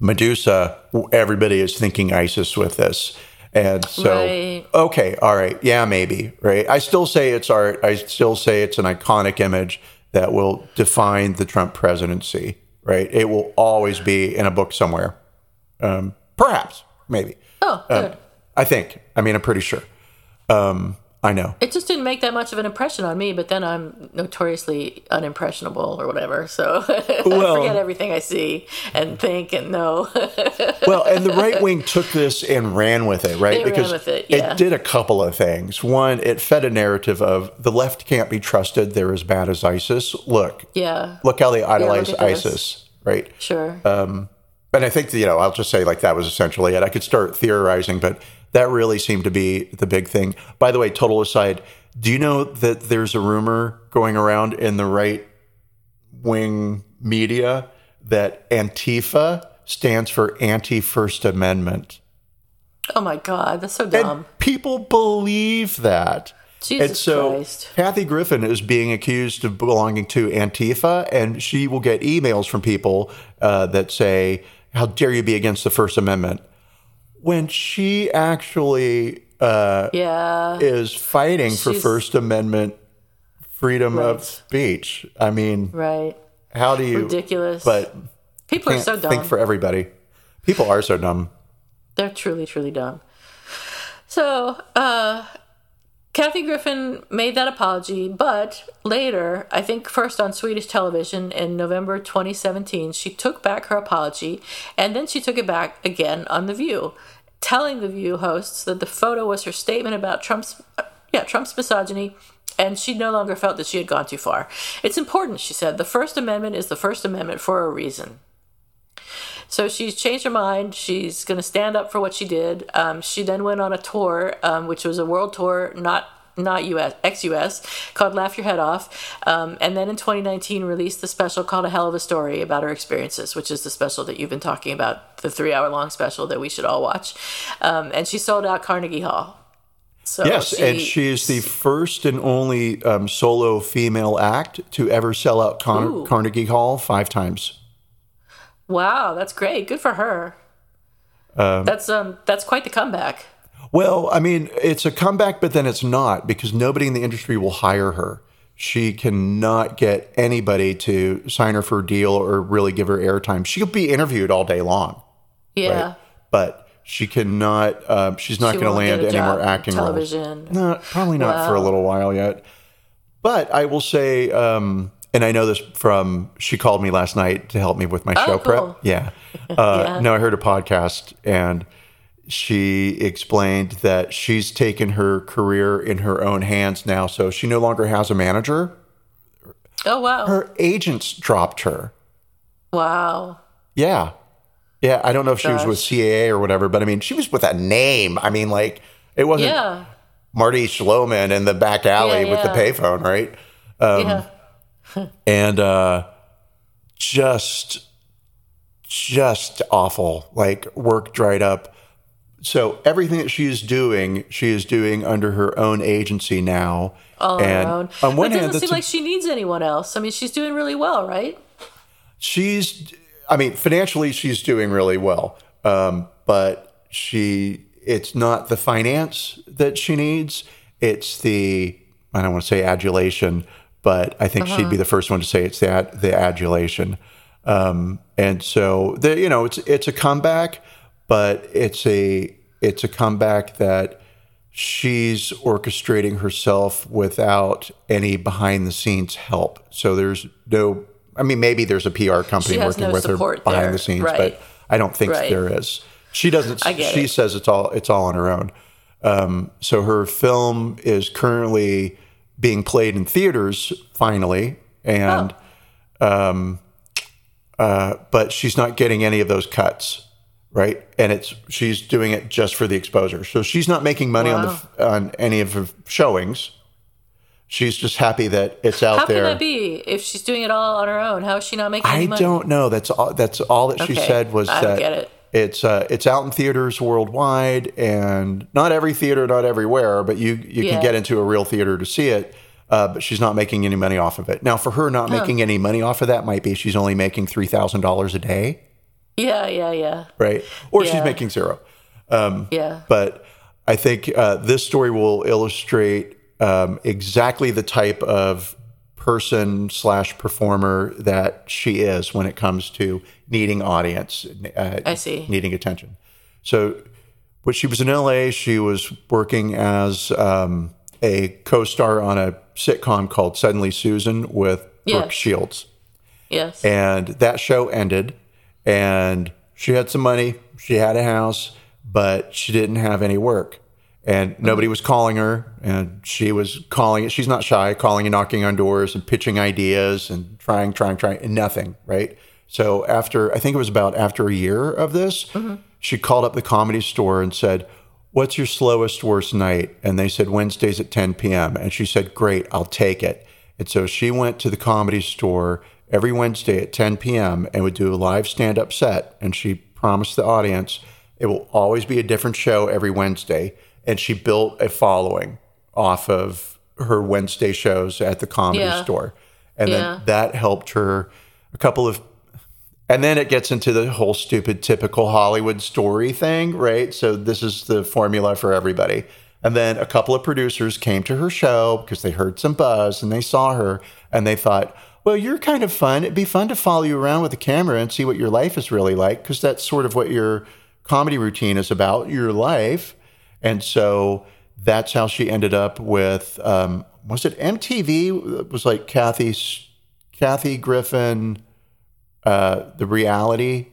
Medusa. Everybody is thinking ISIS with this. And so, Right. okay, all right, yeah, maybe, right? I still say it's art. I still say it's an iconic image that will define the Trump presidency, right? It will always be in a book somewhere. Um, perhaps, maybe. Oh, good. I think. I mean, I'm pretty sure. Um, I know. it just didn't make that much of an impression on me, but then I'm notoriously unimpressionable or whatever. So I forget everything I see and think and know. Well, and the right wing took this and ran with it, right? They because it, yeah. did a couple of things. One, it fed a narrative of the left can't be trusted. They're as bad as ISIS. Look, yeah, look how they idolize this. ISIS, right? sure. Um, And I think, you know, I'll just say like that was essentially it. I could start theorizing, but that really seemed to be the big thing. By the way, total aside, do you know that there's a rumor going around in the right wing media that Antifa stands for anti First Amendment? oh my God, that's so And dumb. people believe that. Jesus and so Christ. Kathy Griffin is being accused of belonging to Antifa, and she will get emails from people uh, that say, "How dare you be against the First Amendment?" When she actually uh, Yeah. is fighting for First Amendment freedom Right. of speech. I mean, right. how do you? Ridiculous. But People are so dumb. think for everybody. People are so dumb. They're truly, truly dumb. So, uh, Kathy Griffin made that apology, but later, I think first on Swedish television in November 2017, she took back her apology and then she took it back again on The View, telling The View hosts that the photo was her statement about Trump's, yeah, Trump's misogyny. And she no longer felt that she had gone too far. It's important, she said. The First Amendment is the First Amendment for a reason. So she's changed her mind. She's going to stand up for what she did. Um, she then went on a tour, um, which was a world tour, not not US ex US, called "Laugh Your Head Off," um, and then in 2019 released the special called "A Hell of a Story" about her experiences, which is the special that you've been talking about, the three hour long special that we should all watch. Um, and she sold out Carnegie Hall. So Yes, and she is the first and only um, solo female act to ever sell out Con- Carnegie Hall five times. wow, that's great. Good for her. that's um that's quite the comeback. Well, I mean, it's a comeback, but then it's not because nobody in the industry will hire her. She cannot get anybody to sign her for a deal or really give her airtime. She'll be interviewed all day long, Yeah. right? but she cannot. Um, she's not She going to land any more in acting roles. television. No, probably not for a little while yet. But I will say, um, and I know this from she called me last night to help me with my show Oh, cool. prep. Yeah. Uh, Yeah. No, I heard a podcast and she explained that she's taken her career in her own hands now. So she no longer has a manager. Oh wow. Her agents dropped her. wow. Yeah. Yeah. I don't know if she was with CAA or whatever, but I mean, she was with a name. I mean, like, it wasn't Yeah. Marty Schloman in the back alley Yeah, with the payphone, right? Um, yeah. and uh, just just awful like work dried up so everything that she is doing she is doing under her own agency now All and her own. on one but it hand doesn't seem a- like she needs anyone else. I mean, she's doing really well, right? she's i mean financially she's doing really well um, but she it's not the finance that she needs it's the i don't want to say adulation but i think she'd be the first one to say it's the ad, the adulation um, and so the you know it's it's a comeback but it's a it's a comeback that she's orchestrating herself without any behind the scenes help. So there's no, I mean, maybe there's a PR company working no with her behind there. the scenes, Right. but I don't think Right. there is. She doesn't. She it. says it's all it's all on her own. Um, so her film is currently being played in theaters finally, and um, uh, but she's not getting any of those cuts, right? And it's she's doing it just for the exposure. So she's not making money on the on any of her showings. She's just happy that it's out How there. can that be if she's doing it all on her own? How is she not making I any money? don't know. That's all. That's all that she Okay. said was I that get it. it's uh, it's out in theaters worldwide, and not every theater, not everywhere, but you you Yeah. can get into a real theater to see it. Uh, but she's not making any money off of it. Now, for her, not making any money off of that might be she's only making three thousand dollars a day, Yeah, yeah, yeah, right? Or she's Yeah. making zero. yeah. But I think uh, this story will illustrate um, exactly the type of person slash performer that she is when it comes to needing audience. Uh, I see. Needing attention. So, when she was in LA, she was working as um, a co-star on a sitcom called Suddenly Susan with Yeah. Brooke Shields Yes. and that show ended and she had some money she had a house but she didn't have any work. And nobody was calling her and she was calling she's not shy calling and knocking on doors and pitching ideas and trying trying trying and nothing right? So after i think it was about after a year of this mm-hmm. she called up the comedy store and said what's your slowest worst night? And they said wednesdays at 10 p.m and she said great i'll take it. And so she went to the comedy store every Wednesday at 10 p.m. and would do a live stand up set. And she promised the audience it will always be a different show every Wednesday. And she built a following off of her Wednesday shows at the comedy Yeah. store. And Yeah. then that helped her a couple of and then it gets into the whole stupid typical Hollywood story thing, right? So this is the formula for everybody. And then a couple of producers came to her show because they heard some buzz and they saw her and they thought, well, you're kind of fun. It'd be fun to follow you around with a camera and see what your life is really like because that's sort of what your comedy routine is about, your life. And so that's how she ended up with, um, was it MTV? It was like Kathy, Kathy Griffin uh, the reality,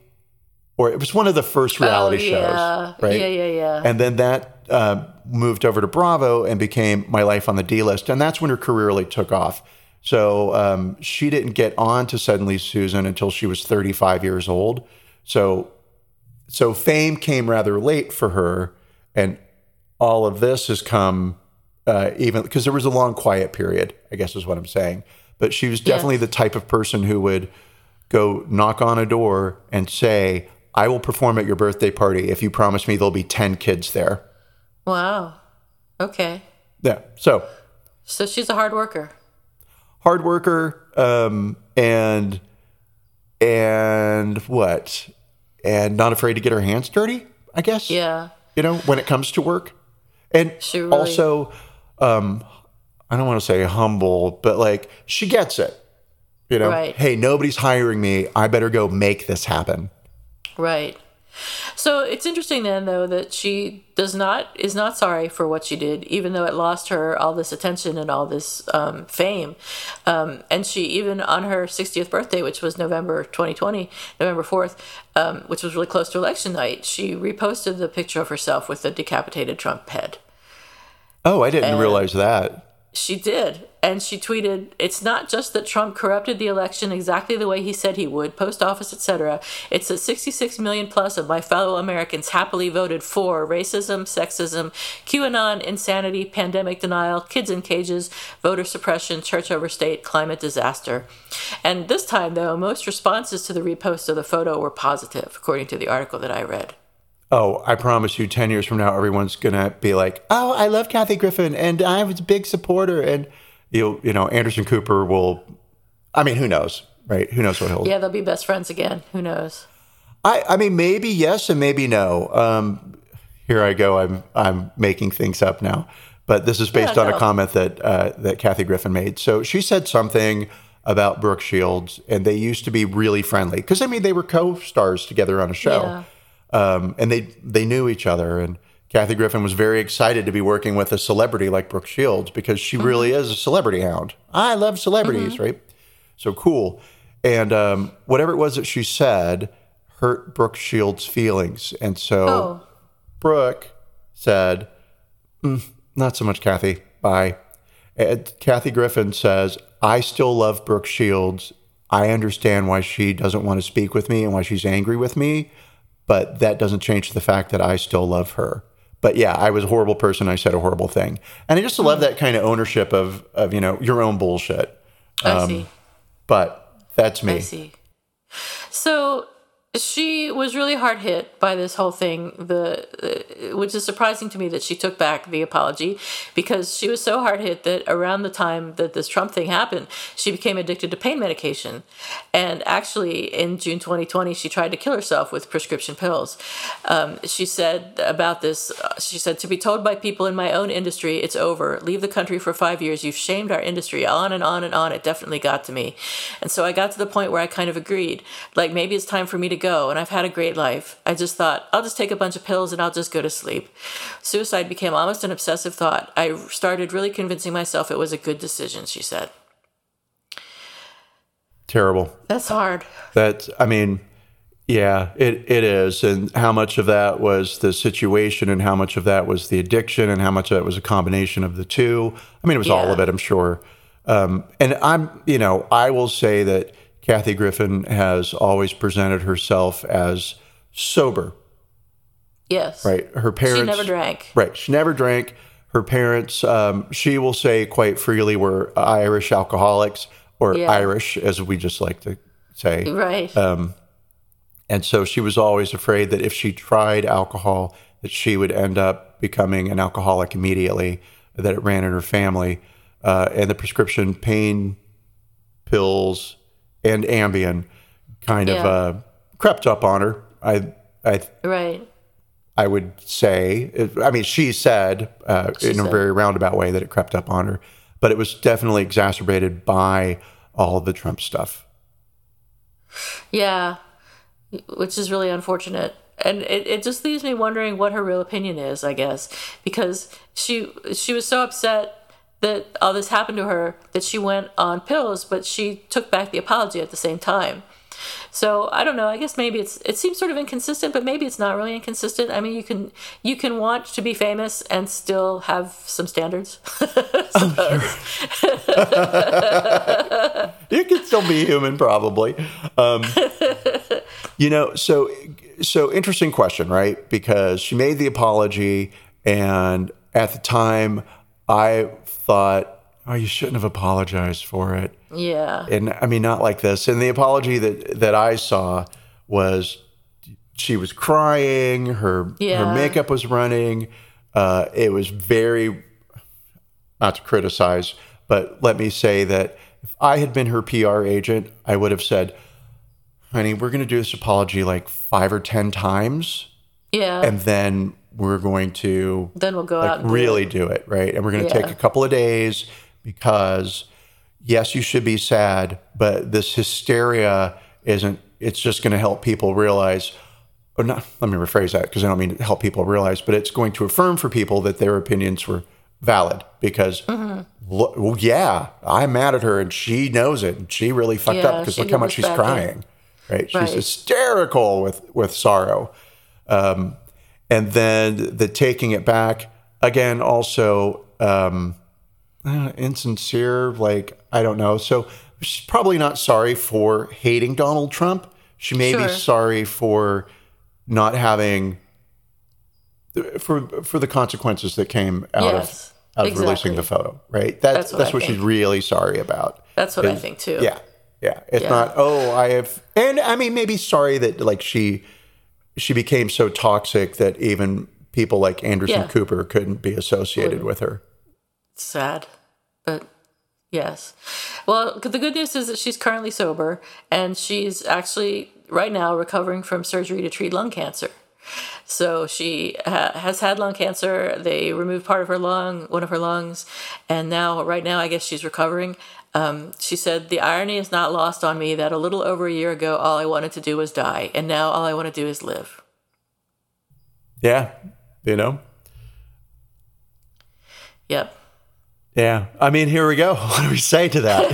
or it was one of the first reality Oh, yeah. shows, right? Yeah, yeah, yeah. And then that uh, moved over to Bravo and became My Life on the D List, and that's when her career really took off. So um, she didn't get on to Suddenly Susan until she was 35 years old. So, so fame came rather late for her, and all of this has come uh, even because there was a long quiet period. I guess is what I'm saying. But she was definitely the type of person who would go knock on a door and say, I will perform at your birthday party if you promise me there'll be 10 kids there. Wow. Okay. Yeah. So So she's a hard worker. Hard worker, um, and, and what? And not afraid to get her hands dirty, I guess. Yeah. You know, when it comes to work. And She really- also, um, I don't want to say humble, but like she gets it. You know, Right. hey, nobody's hiring me. I better go make this happen. Right. So it's interesting then, though, that she does not is not sorry for what she did, even though it lost her all this attention and all this um, fame. Um, and she even on her 60th birthday, which was November 2020, November 4th, um, which was really close to election night, she reposted the picture of herself with the decapitated Trump head. Oh, I didn't realize that. She did. And she tweeted, It's not just that Trump corrupted the election exactly the way he said he would, post office, etc. It's that 66 million plus of my fellow Americans happily voted for racism, sexism, QAnon, insanity, pandemic denial, kids in cages, voter suppression, church over state, climate disaster. And this time, though, most responses to the repost of the photo were positive, according to the article that I read. Oh, I promise you, 10 years from now, everyone's going to be like, oh, I love Kathy Griffin and I was a big supporter. And, you, you know, Anderson Cooper will, I mean, who knows, right? Who knows what he'll Yeah, they'll be best friends again. Who knows? I, I mean, maybe yes and maybe no. Um, here I go. I'm I'm making things up now, but this is based Yeah, on a comment that uh, that Kathy Griffin made. So she said something about Brooke Shields, and they used to be really friendly because I mean they were co-stars together on a show, um, and they they knew each other. And Kathy Griffin was very excited to be working with a celebrity like Brooke Shields because she really is a celebrity hound. I love celebrities, right? So cool. And um, whatever it was that she said hurt Brooke Shields' feelings. And so Oh, Brooke said, "Mm, Not so much, Kathy. Bye. And Kathy Griffin says, I still love Brooke Shields. I understand why she doesn't want to speak with me and why she's angry with me, but that doesn't change the fact that I still love her. But yeah, I was a horrible person. I said a horrible thing. And I just hmm. love that kind of ownership of, of you know, your own bullshit. I um, see. But that's me. I see. So she was really hard hit by this whole thing. The which is surprising to me that she took back the apology because she was so hard hit that around the time that this Trump thing happened, she became addicted to pain medication, and actually in June 2020 she tried to kill herself with prescription pills. Um, she said about this, she said to be told by people in my own industry it's over, leave the country for five years, you've shamed our industry, on and on and on. It definitely got to me, and so I got to the point where I kind of agreed, like maybe it's time for me to go and I've had a great life. I just thought, I'll just take a bunch of pills and I'll just go to sleep. Suicide became almost an obsessive thought. I started really convincing myself it was a good decision, she said. Terrible. That's hard. That I mean, yeah, it, it is. And how much of that was the situation and how much of that was the addiction and how much of that was a combination of the two. I mean, it was all of it, I'm sure. Um, and I'm, you know, I will say that Kathy Griffin has always presented herself as sober, Yes. right? Her parents She never drank. Right. She never drank. Her parents, um, she will say quite freely, were Irish alcoholics or Yeah. Irish, as we just like to say. Right. And so she was always afraid that if she tried alcohol, that she would end up becoming an alcoholic immediately, that it ran in her family. uh, and the prescription pain pills and Ambien kind of uh, crept up on her. I I Right. I would say. I mean, she said uh, in a very roundabout way that it crept up on her, but it was definitely exacerbated by all the Trump stuff. Yeah, which is really unfortunate. And it, it just leaves me wondering what her real opinion is, I guess, because she she was so upset that all this happened to her that she went on pills, but she took back the apology at the same time. So I don't know. I guess maybe it's it seems sort of inconsistent, but maybe it's not really inconsistent. I mean, you can you can want to be famous and still have some standards. You can still be human, probably. Um, you know, so so interesting question, right? Because she made the apology, and at the time, I thought, oh, you shouldn't have apologized for it. yeah. and I mean not like this. And the apology that that I saw was she was crying, her Yeah. her makeup was running. Uh, it was very not to criticize, but let me say that if I had been her PR agent, I would have said, "Honey, we're going to do this apology like five or ten times, Yeah. and then we're going to then we'll go out and do really do it, right? And we're going to Yeah. take a couple of days because yes, you should be sad, but this hysteria isn't, it's just going to help people realize, or not, let me rephrase that because I don't mean to help people realize, but it's going to affirm for people that their opinions were valid because, Mm-hmm. well, yeah, I'm mad at her and she knows it and she really fucked up because look how much she's back in. crying, right? She's Right. hysterical with, with sorrow and then the taking it back again also um insincere like i don't know. So she's probably not sorry for hating donald trump. She may be sorry for not having for for the consequences that came out Yes, of out of releasing the photo right? That's That's that's what what, she's really sorry about. That's what I think too. yeah yeah. It's Yeah. not oh i have and i mean maybe sorry that like she she became so toxic that even people like Anderson Yeah. Cooper couldn't be associated with her. sad, but yes. Well, the good news is that she's currently sober and she's actually right now recovering from surgery to treat lung cancer. So she ha- has had lung cancer. They removed part of her lung, one of her lungs, and now, right now, I guess she's recovering. Um, she said, The irony is not lost on me that a little over a year ago, all I wanted to do was die, and now all I want to do is live. Yeah, you know. Yep. Yeah, I mean, here we go. What do we say to that?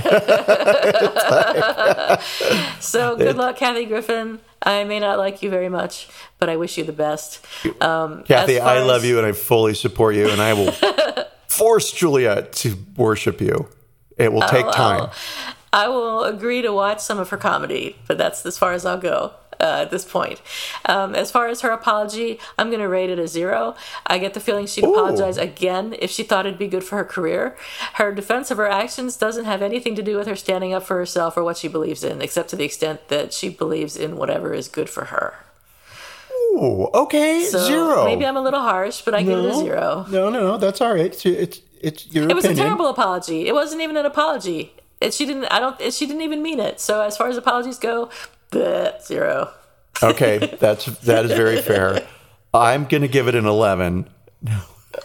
So good luck, Kathy Griffin. I may not like you very much, but I wish you the best. Um, Kathy, as I love as- you and I fully support you, and I will force Juliet to worship you. It will take time. I will agree to watch some of her comedy, but that's as far as I'll go uh, at this point. Um, as far as her apology, I'm going to rate it a zero. I get the feeling she'd apologize again if she thought it'd be good for her career. Her defense of her actions doesn't have anything to do with her standing up for herself or what she believes in, except to the extent that she believes in whatever is good for her. Ooh, okay, So zero. maybe I'm a little harsh, but I give it a zero. No, no, no, that's all right. It's it's, it's your It was opinion. a terrible apology. It wasn't even an apology. It, she didn't. I don't. She didn't even mean it. So as far as apologies go, bleh, zero. Okay, that's that is very fair. I'm going to give it an 11.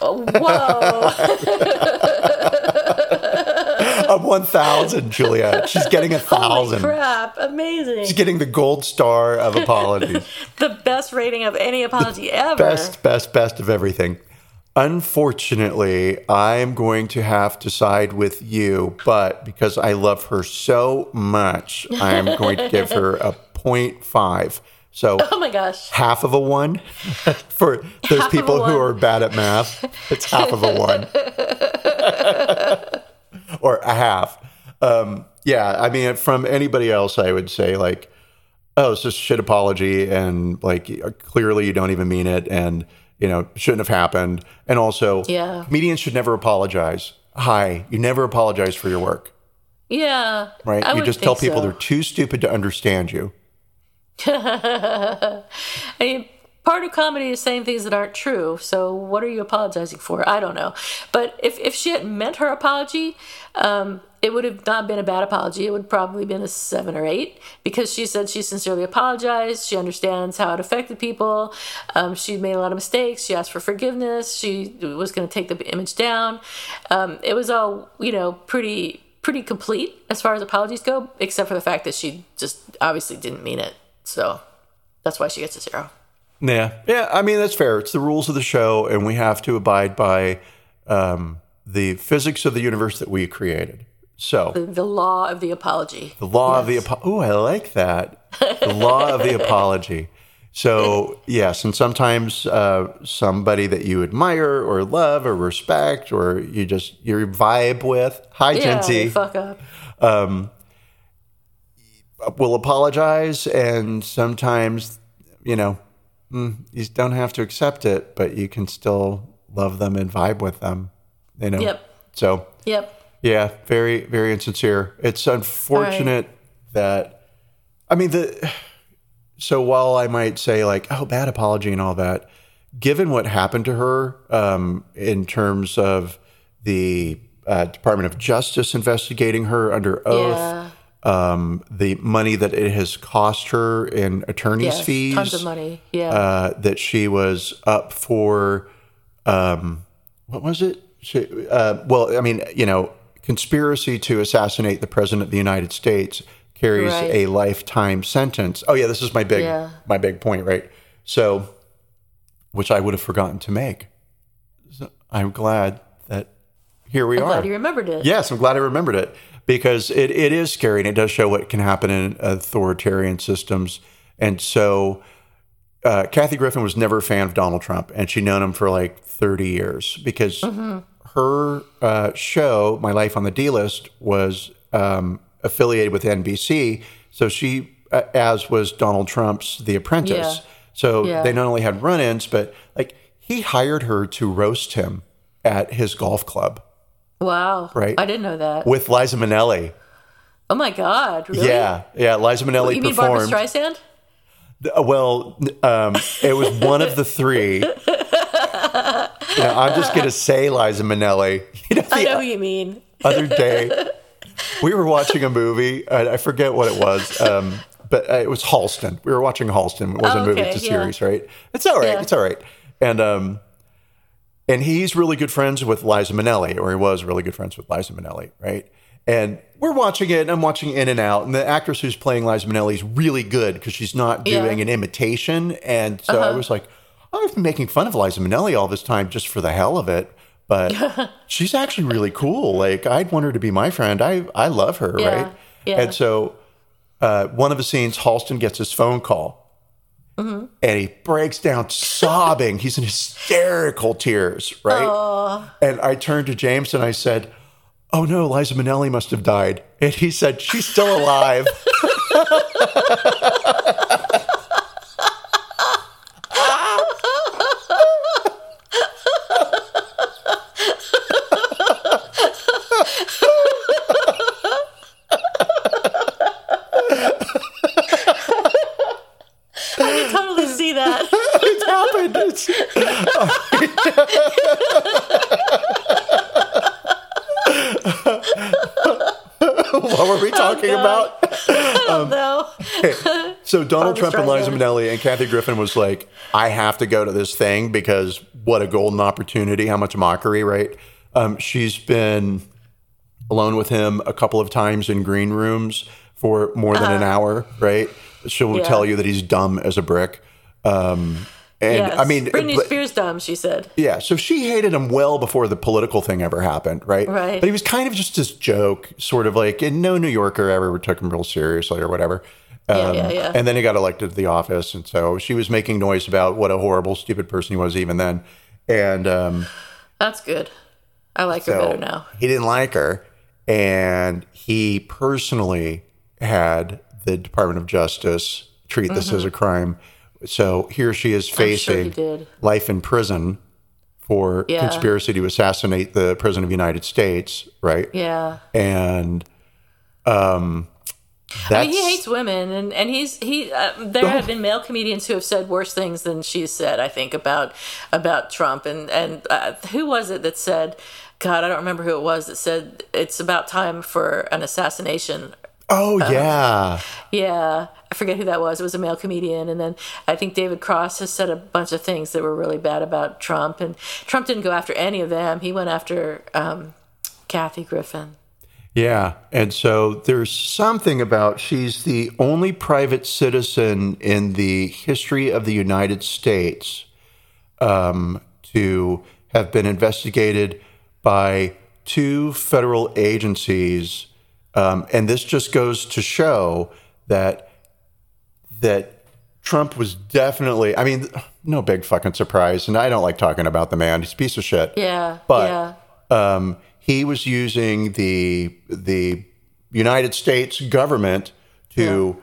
Oh, whoa! A 1,000, Juliet. She's getting a Holy 1,000. crap! Amazing. She's getting the gold star of apologies. the best rating of any apology ever. best, best, best of everything. Unfortunately, I'm going to have to side with you, but because I love her so much, I'm going to give her a 0.5. So Oh my gosh. half of a one for those Half people who are bad at math. It's half of a one or a half. Um, yeah, I mean, from anybody else, I would say like, oh, it's just shit apology, and like clearly you don't even mean it, and you know shouldn't have happened. And also, Yeah. comedians should never apologize. Hi, you never apologize for your work, Yeah. right? I you just tell people so. they're too stupid to understand you. I mean, part part of comedy is saying things that aren't true. So what are you apologizing for? I don't know. But if if she had meant her apology, um, it would have not been a bad apology. It would probably been a seven or eight because she said she sincerely apologized. She understands how it affected people. Um, she made a lot of mistakes. She asked for forgiveness. She was going to take the image down. Um, it was all you know pretty pretty complete as far as apologies go, except for the fact that she just obviously didn't mean it. So that's why she gets a zero. Yeah, yeah. I mean that's fair. It's the rules of the show, and we have to abide by um, the physics of the universe that we created. So The, the law of the apology. the law of the apo- oh, I like that. The law of the apology. So yes, and sometimes uh, somebody that you admire or love or respect or you just you vibe with, hi Yeah, Genty, fuck up. um, will apologize, and sometimes you know mm, you don't have to accept it, but you can still love them and vibe with them. You know. Yep. So Yep. Yeah, very, very insincere. It's unfortunate that, I mean, the, so while I might say, like, oh, bad apology and all that, given what happened to her um, in terms of the uh, Department of Justice investigating her under oath, Yeah. um, the money that it has cost her in attorney's Yes. fees, Tons of money. Yeah. uh, that she was up for um, what was it? She, uh, well, I mean, you know, conspiracy to assassinate the president of the United States carries Right. a lifetime sentence. Oh yeah, this is my big Yeah. my big point, right? So, which I would have forgotten to make. So I'm glad that here we are. Glad you remembered it. Yes, I'm glad I remembered it because it, it is scary and it does show what can happen in authoritarian systems. And so, uh, Kathy Griffin was never a fan of Donald Trump, and she'd known him for like 30 years because her uh, show, My Life on the D List, was um, affiliated with NBC. So she, uh, as was Donald Trump's The Apprentice. Yeah. So Yeah. they not only had run ins, but like he hired her to roast him at his golf club Wow. Right. I didn't know that. with Liza Minnelli. Oh my God. Really? Yeah, yeah. Liza Minnelli You mean Barbra. Streisand? Uh, Well, um, it was one of the three. Know, I'm just gonna say Liza Minnelli. You know, I know who you mean. other day we were watching a movie. and I forget what it was, um, but uh, it was Halston. We were watching Halston. It wasn't Oh, a movie; it's a yeah. series, right? It's all right. Yeah. It's all right. And um, and he's really good friends with Liza Minnelli, or he was really good friends with Liza Minnelli, right? And we're watching it, and I'm watching In and Out, and the actress who's playing Liza Minnelli is really good because she's not Yeah. doing an imitation. And so I was like, I've been making fun of Liza Minnelli all this time just for the hell of it. But she's actually really cool. Like I'd want her to be my friend. I I love her, Yeah, right? yeah. And so uh, one of the scenes, Halston gets his phone call. Mm-hmm. And he breaks down sobbing. He's in hysterical tears, right? And I turned to James and I said, Oh no, Liza Minnelli must have died. And he said, She's still alive. I can totally see that. It's happened. It's, what were we talking God. about? I don't know. So Donald Trump and Liza. Minnelli and Kathy Griffin was like, I have to go to this thing because what a golden opportunity, how much mockery, right? Um, she's been alone with him a couple of times in green rooms for more than an hour, right? She'll Uh-huh. Yeah. tell you that he's dumb as a brick. Um, and Yes. I mean, Britney but- Spears dumb, she said. yeah, so she hated him well before the political thing ever happened, right? Right. But he was kind of just this joke, sort of like, and no New Yorker ever took him real seriously or whatever. Yeah, yeah, yeah. And then he got elected to the office, and so she was making noise about what a horrible, stupid person he was even then. And um, That's good. I like her better now. he didn't like her, and he personally had the Department of Justice treat this as a crime. So here she is Mm-hmm. sure facing life in prison for Yeah. conspiracy to assassinate the president of the United States, right? Yeah. And um, That's, I mean, he hates women, and and he's he. Uh, there have been male comedians who have said worse things than she's said. I think about about Trump, and and uh, who was it that said? God, I don't remember who it was that said it's about time for an assassination. Oh yeah, Yeah, I forget who that was. It was a male comedian, and then I think David Cross has said a bunch of things that were really bad about Trump, and Trump didn't go after any of them. He went after um, Kathy Griffin. yeah. And so there's something about she's the only private citizen in the history of the United States um, to have been investigated by two federal agencies, um, and this just goes to show that that Trump was definitely. I mean, no big fucking surprise, and I don't like talking about the man. He's a piece of shit. Yeah, But yeah, um, he was using the the United States government to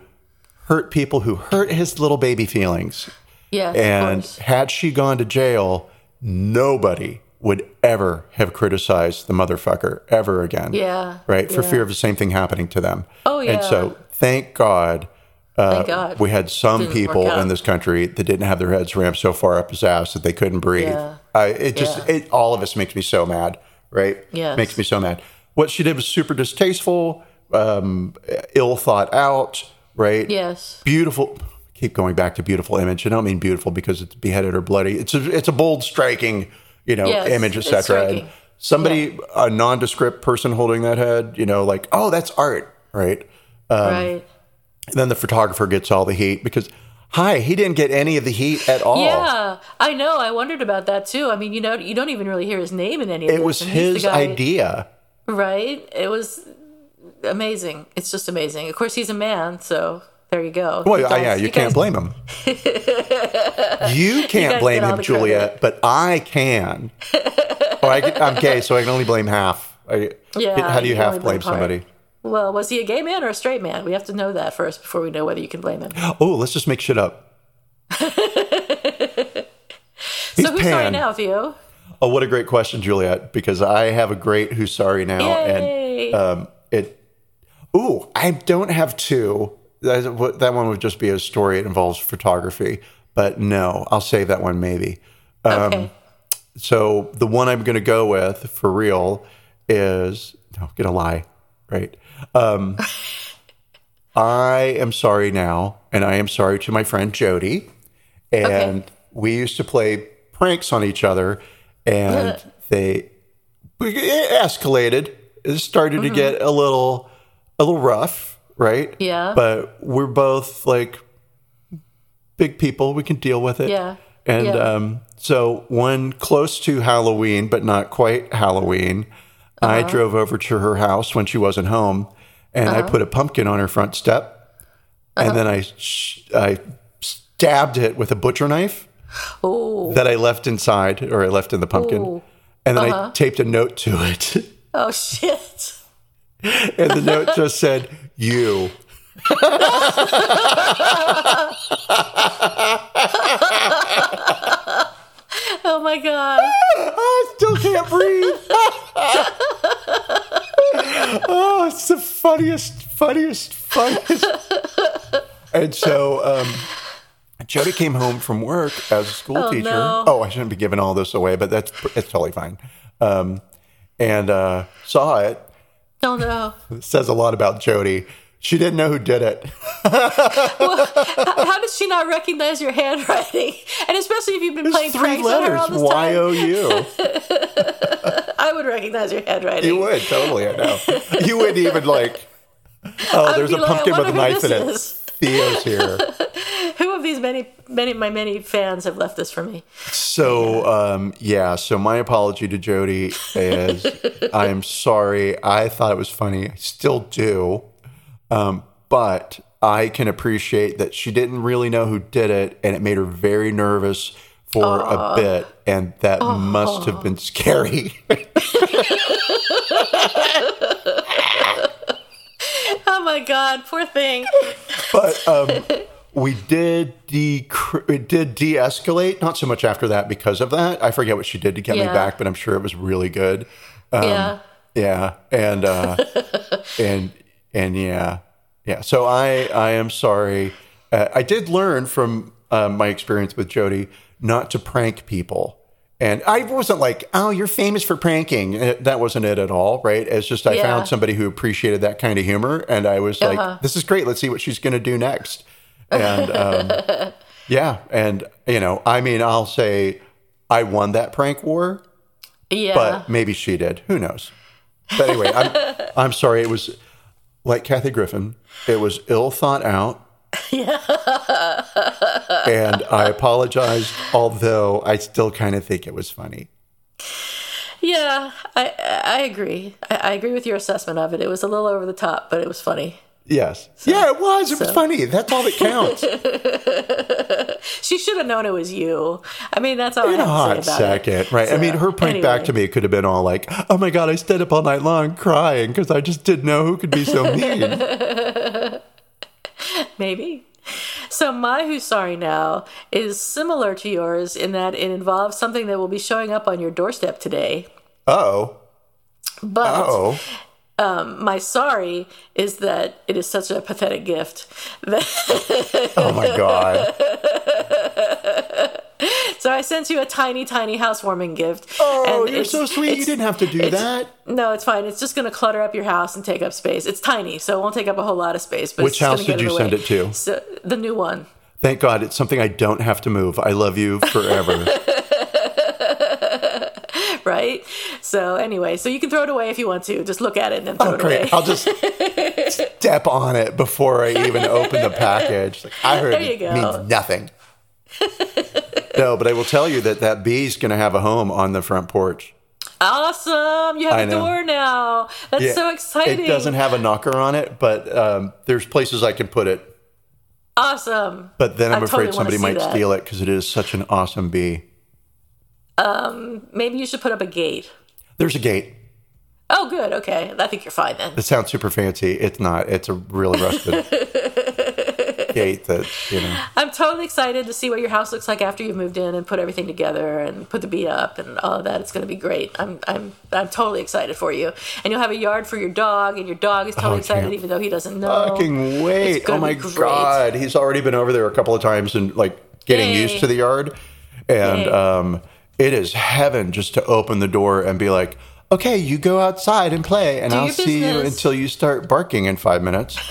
hurt people who hurt his little baby feelings. Yeah, And had she gone to jail, nobody would ever have criticized the motherfucker ever again. Yeah, Right? For yeah. fear of the same thing happening to them. Oh, yeah. And so thank God Thank God. we had some people in this country that didn't have their heads rammed so far up his ass that they couldn't breathe. Yeah. I, it just, Yeah. it, all of us makes me so mad, right? Yes. Makes me so mad. What she did was super distasteful, um, ill thought out, right? Yes. Beautiful. Keep going back to beautiful image. I don't mean beautiful because it's beheaded or bloody. It's a, it's a bold, striking, you know, Yes, image, etc. Somebody, a nondescript person holding that head, you know, like, oh, that's art, right? Um, right. And then the photographer gets all the heat because, hi, he didn't get any of the heat at all. Yeah, I know. I wondered about that too. I mean, you know, you don't even really hear his name in any of It this. was and he's the his idea. right? It was amazing. It's just amazing. Of course, he's a man, so there you go. Well, You yeah, guys- yeah, you, you can't guys- blame him. you can't guys blame him, Juliet, but I can. oh, I, am gay, so I can only blame half. I, Yeah, how do you you half blame blame somebody? Well, was he a gay man or a straight man? We have to know that first before we know whether you can blame him. Oh, let's just make shit up. So who's sorry pan. now, Theo? Oh, what a great question, Juliet, because I have a great who's sorry now. Yay! And um, it, ooh, I don't have two. That, that one would just be a story. It involves photography. But no, I'll save that one maybe. Um, okay. So the one I'm going to go with for real is no, gonna lie, right? Um, I am sorry now, and I am sorry to my friend Jody. And we used to play pranks on each other, and they it escalated. It started to get a little a little rough, right? Yeah. But we're both like big people. We can deal with it. Yeah. And Yeah. um, so, one close to Halloween, but not quite Halloween, I Uh-huh. drove over to her house when she wasn't home, and I put a pumpkin on her front step, Uh-huh. and then I sh- I stabbed it with a butcher knife Oh, that I left inside, or I left in the pumpkin, Ooh. and then Uh-huh. I taped a note to it, oh shit! and the note just said "you." Oh my god! I still can't breathe. oh, it's the funniest, funniest, funniest. and so, um, Jody came home from work as a school Oh, teacher. no. Oh, I shouldn't be giving all this away, but that's it's totally fine. Um, and uh, saw it. No! It says a lot about Jody. She didn't know who did it. How does she not recognize your handwriting? And especially if you've been playing Three pranks on her letters. all this Y time, O U. I would recognize your handwriting. You would totally. I know. You wouldn't even like. Oh, there's a like, pumpkin with a knife in it. is. Theo's here. Who of these many, many, my many fans have left this for me? So um, yeah. So my apology to Jody is I am sorry. I thought it was funny. I still do, um, but I can appreciate that she didn't really know who did it, and it made her very nervous for a bit, and that must have been scary. Oh my god, poor thing. but um, we did de it did de-escalate. Not so much after that because of that. I forget what she did to get me back, but I'm sure it was really good. Um, yeah. Yeah, and uh, and and yeah, Yeah. So I I am sorry. Uh, I did learn from uh, my experience with Jody not to prank people. And I wasn't like, oh, you're famous for pranking. Uh, That wasn't it at all, right? It's just I Yeah. found somebody who appreciated that kind of humor, and I was like, Uh-huh. this is great. Let's see what she's going to do next. And um, yeah, and you know, I mean, I'll say I won that prank war, Yeah. but maybe she did. Who knows? But anyway, I'm I'm sorry. It was like Kathy Griffin. It was ill thought out. Yeah. and I apologized, although I still kind of think it was funny. yeah, I I agree. I, I agree with your assessment of it. It was a little over the top, but it was funny. Yes. yeah, it was. It was funny. That's all that counts. She should have known it was you. I mean, that's all In I a hot second, it. right? I mean, her prank back to me could have been all like, "Oh my god, I stayed up all night long crying because I just didn't know who could be so mean." Maybe. So my who's sorry now is similar to yours in that it involves something that will be showing up on your doorstep today. oh, But oh, my sorry is that it is such a pathetic gift oh my god! so I sent you a tiny, tiny housewarming gift. Oh, and you're so sweet. You didn't have to do that. No, it's fine. It's just going to clutter up your house and take up space. It's tiny, so it won't take up a whole lot of space. But Which house did you send way. it to? So, the new one. Thank God, it's something I don't have to move. I love you forever. right? So anyway, so you can throw it away if you want to. Just look at it and then throw Oh, it away. I'll just step on it before I even open the package. Like, I heard it go. means nothing. no, but I will tell you that that bee's going to have a home on the front porch. Awesome! You have a door now. That's Yeah, so exciting. It doesn't have a knocker on it, but um, there's places I can put it. awesome. But then I'm I afraid totally somebody might that. steal it because it is such an awesome bee. Maybe you should put up a gate. There's a gate. Oh, good. Okay, I think you're fine then. It sounds super fancy. It's not. It's a really rusted gate that you know. I'm totally excited to see what your house looks like after you've moved in and put everything together and put the bee up and all of that. It's going to be great. I'm I'm I'm totally excited for you. And you'll have a yard for your dog, and your dog is totally Oh, excited, even though he doesn't know. Fucking wait! Oh my god, he's already been over there a couple of times and like getting Yay. used to the yard, and Yay. um, it is heaven just to open the door and be like. Okay, you go outside and play, and Do I'll see you until you start barking in five minutes.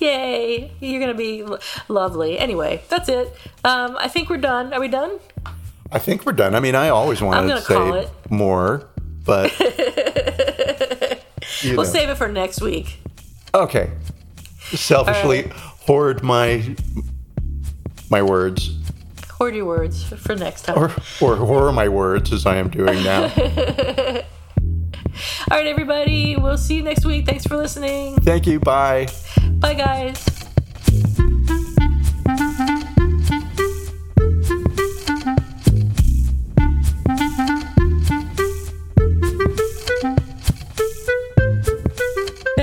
Yay! You're going to be lovely. Anyway, that's it. Um, I think we're done. Are we done? I think we're done. I mean, I always wanted to say more, but We'll know. save it for next week. okay. Selfishly hoard my my words, Hoard your words for next time. or or my words as I am doing now. All right, everybody. We'll see you next week. Thanks for listening. Thank you. Bye. Bye, guys.